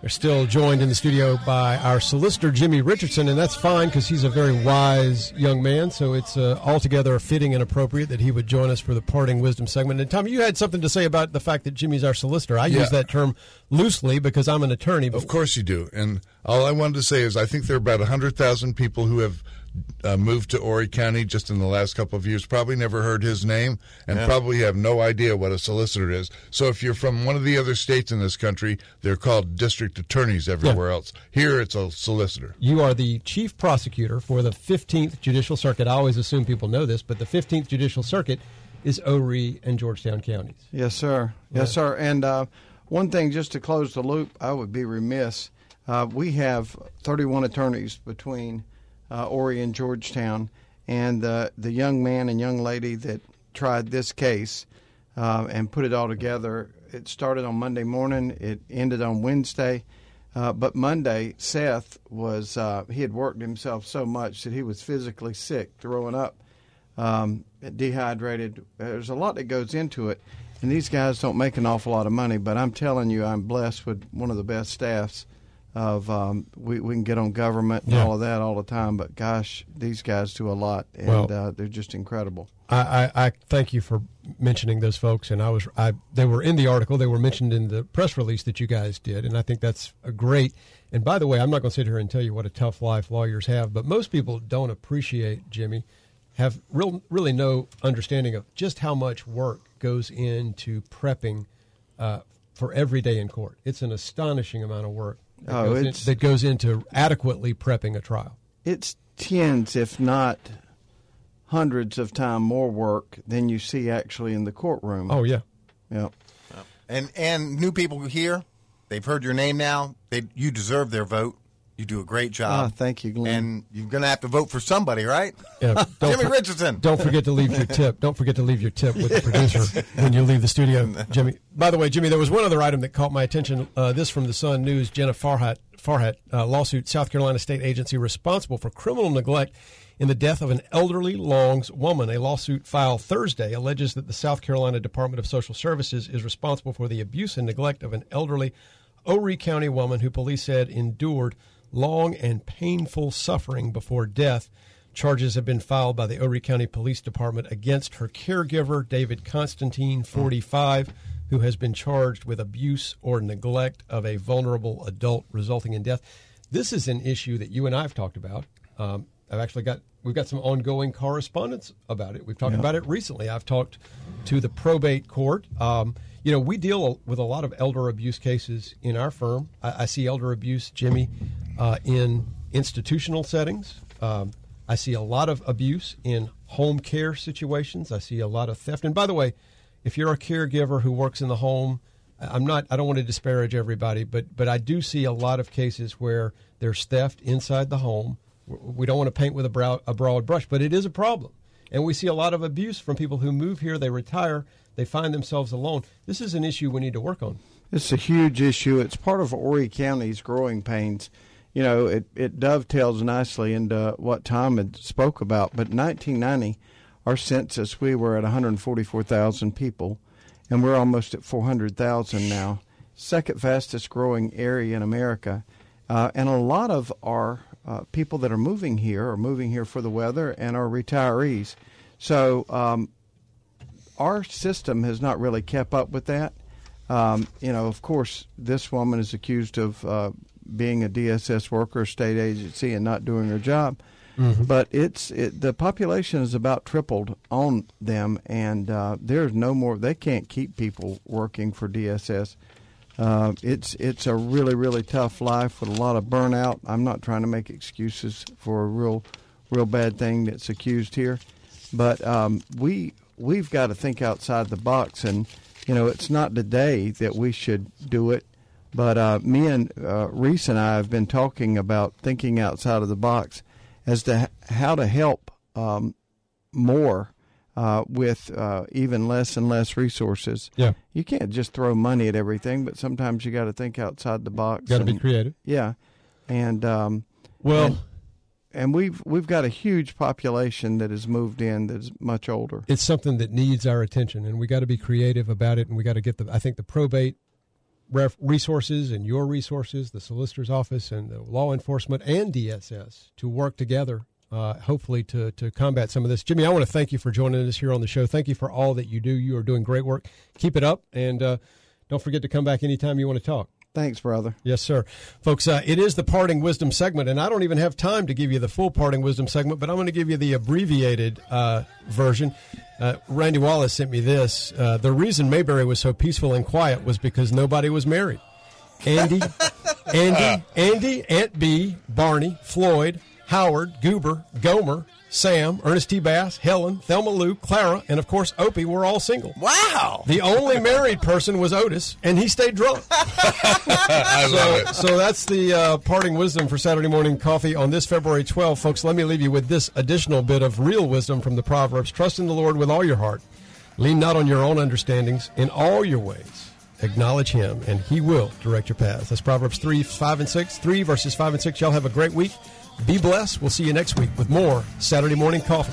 We're still joined in the studio by our solicitor, Jimmy Richardson, and that's fine because he's a very wise young man, so it's uh, altogether fitting and appropriate that he would join us for the parting wisdom segment. And Tom, you had something to say about the fact that Jimmy's our solicitor. I Yeah. use that term loosely because I'm an attorney. But Of course you do. And all I wanted to say is I think there are about 100,000 people who have uh, moved to Horry County just in the last couple of years, probably never heard his name, and Yeah. probably have no idea what a solicitor is. So if you're from one of the other states in this country, they're called district attorneys everywhere else. Here it's a solicitor. You are the chief prosecutor for the 15th Judicial Circuit. I always assume people know this, but the 15th Judicial Circuit is Horry and Georgetown counties. Yes, sir. Yes, sir. And uh, one thing, just to close the loop, I would be remiss. Uh, we have 31 attorneys between uh, Horry in Georgetown, and uh, the young man and young lady that tried this case uh, and put it all together. It started on Monday morning. It ended on Wednesday. Uh, but Monday, Seth was, uh, he had worked himself so much that he was physically sick, throwing up um, dehydrated. There's a lot that goes into it, and these guys don't make an awful lot of money. But I'm telling you, I'm blessed with one of the best staffs. Of um, we we can get on government and Yeah. all of that all the time, but gosh, these guys do a lot, and Well- uh, they're just incredible. I, I, I thank you for mentioning those folks, and I was I they were in the article. They were mentioned in the press release that you guys did, and I think that's a great. And by the way, I'm not going to sit here and tell you what a tough life lawyers have, but most people don't appreciate Jimmy, have real really no understanding of just how much work goes into prepping uh, for every day in court. It's an astonishing amount of work that, Oh, goes, in- it's- that goes into adequately prepping a trial. It's tens, if not hundreds of time more work than you see actually in the courtroom. Oh yeah, yeah. And and new people here, they've heard your name now. They you deserve their vote. You do a great job. Ah, thank you, Glenn. And you're going to have to vote for somebody, right? Yeah, don't Jimmy for- Richardson. Don't forget to leave your tip. Don't forget to leave your tip with the producer when you leave the studio, Jimmy. By the way, Jimmy, there was one other item that caught my attention. Uh, this from the Sun News: Jenna Farhat, Farhat uh, lawsuit, South Carolina state agency responsible for criminal neglect in the death of an elderly Longs woman. A lawsuit filed Thursday alleges that the South Carolina Department of Social Services is responsible for the abuse and neglect of an elderly Horry County woman who police said endured long and painful suffering before death. Charges have been filed by the Horry County Police Department against her caregiver, David Constantine, 45, who has been charged with abuse or neglect of a vulnerable adult resulting in death. This is an issue that you and I have talked about. Um, I've actually got we've got some ongoing correspondence about it. We've talked Yeah. about it recently. I've talked to the probate court. Um, you know, we deal with a lot of elder abuse cases in our firm. I, I see elder abuse, Jimmy, uh, in institutional settings. Um, I see a lot of abuse in home care situations. I see a lot of theft. And by the way, if you're a caregiver who works in the home, I'm not. I don't want to disparage everybody, but but I do see a lot of cases where there's theft inside the home. We don't want to paint with a, brow, a broad brush, but it is a problem, and we see a lot of abuse from people who move here. They retire. They find themselves alone. This is an issue we need to work on. It's a huge issue. It's part of Horry County's growing pains. You know, it, it dovetails nicely into what Tom had spoke about. But 1990, our census, we were at 144,000 people, and we're almost at 400,000 now. Second fastest growing area in America. Uh, and a lot of our uh, people that are moving here are moving here for the weather and are retirees. So um, our system has not really kept up with that. Um, you know, of course, this woman is accused of uh, being a DSS worker, state agency, and not doing her job. Mhm. But it's it, the population is about tripled on them, and uh, there's no more. They can't keep people working for DSS. Uh, it's it's a really really tough life with a lot of burnout. I'm not trying to make excuses for a real real bad thing that's accused here, but um, we we've got to think outside the box, and you know it's not today that we should do it. But uh, me and uh, Reese and I have been talking about thinking outside of the box as to how to help um, more uh, with uh, even less and less resources. Yeah. you can't just throw money at everything, but sometimes you got to think outside the box. Gotta be creative. Yeah, and um, Well- and, and we've we've got a huge population that has moved in that is much older. it's something that needs our attention, and we got to be creative about it. And we got to get the. I think the probate ref, resources and your resources, the solicitor's office and the law enforcement and DSS to work together. Uh, hopefully to to combat some of this. Jimmy, I want to thank you for joining us here on the show. Thank you for all that you do. You are doing great work. Keep it up, and uh, don't forget to come back anytime you want to talk. Thanks, brother. Yes, sir. Folks, uh, it is the parting wisdom segment, and I don't even have time to give you the full parting wisdom segment, but I'm going to give you the abbreviated uh, version. Uh, Randy Wallace sent me this. Uh, the reason Mayberry was so peaceful and quiet was because nobody was married. Andy, Andy, Andy, Aunt Bee, Barney, Floyd, Howard, Goober, Gomer, Sam, Ernest T. Bass, Helen, Thelma Lou, Clara, and of course Opie were all single. Wow! The only married person was Otis, and he stayed drunk. I so, love it. so that's the uh, parting wisdom for Saturday morning coffee on this February 12th, folks. Let me leave you with this additional bit of real wisdom from the Proverbs: Trust in the Lord with all your heart, lean not on your own understandings. In all your ways, acknowledge Him, and He will direct your path. That's Proverbs three, five, and six. Three verses five and six. Y'all have a great week. Be blessed. We'll see you next week with more Saturday morning coffee.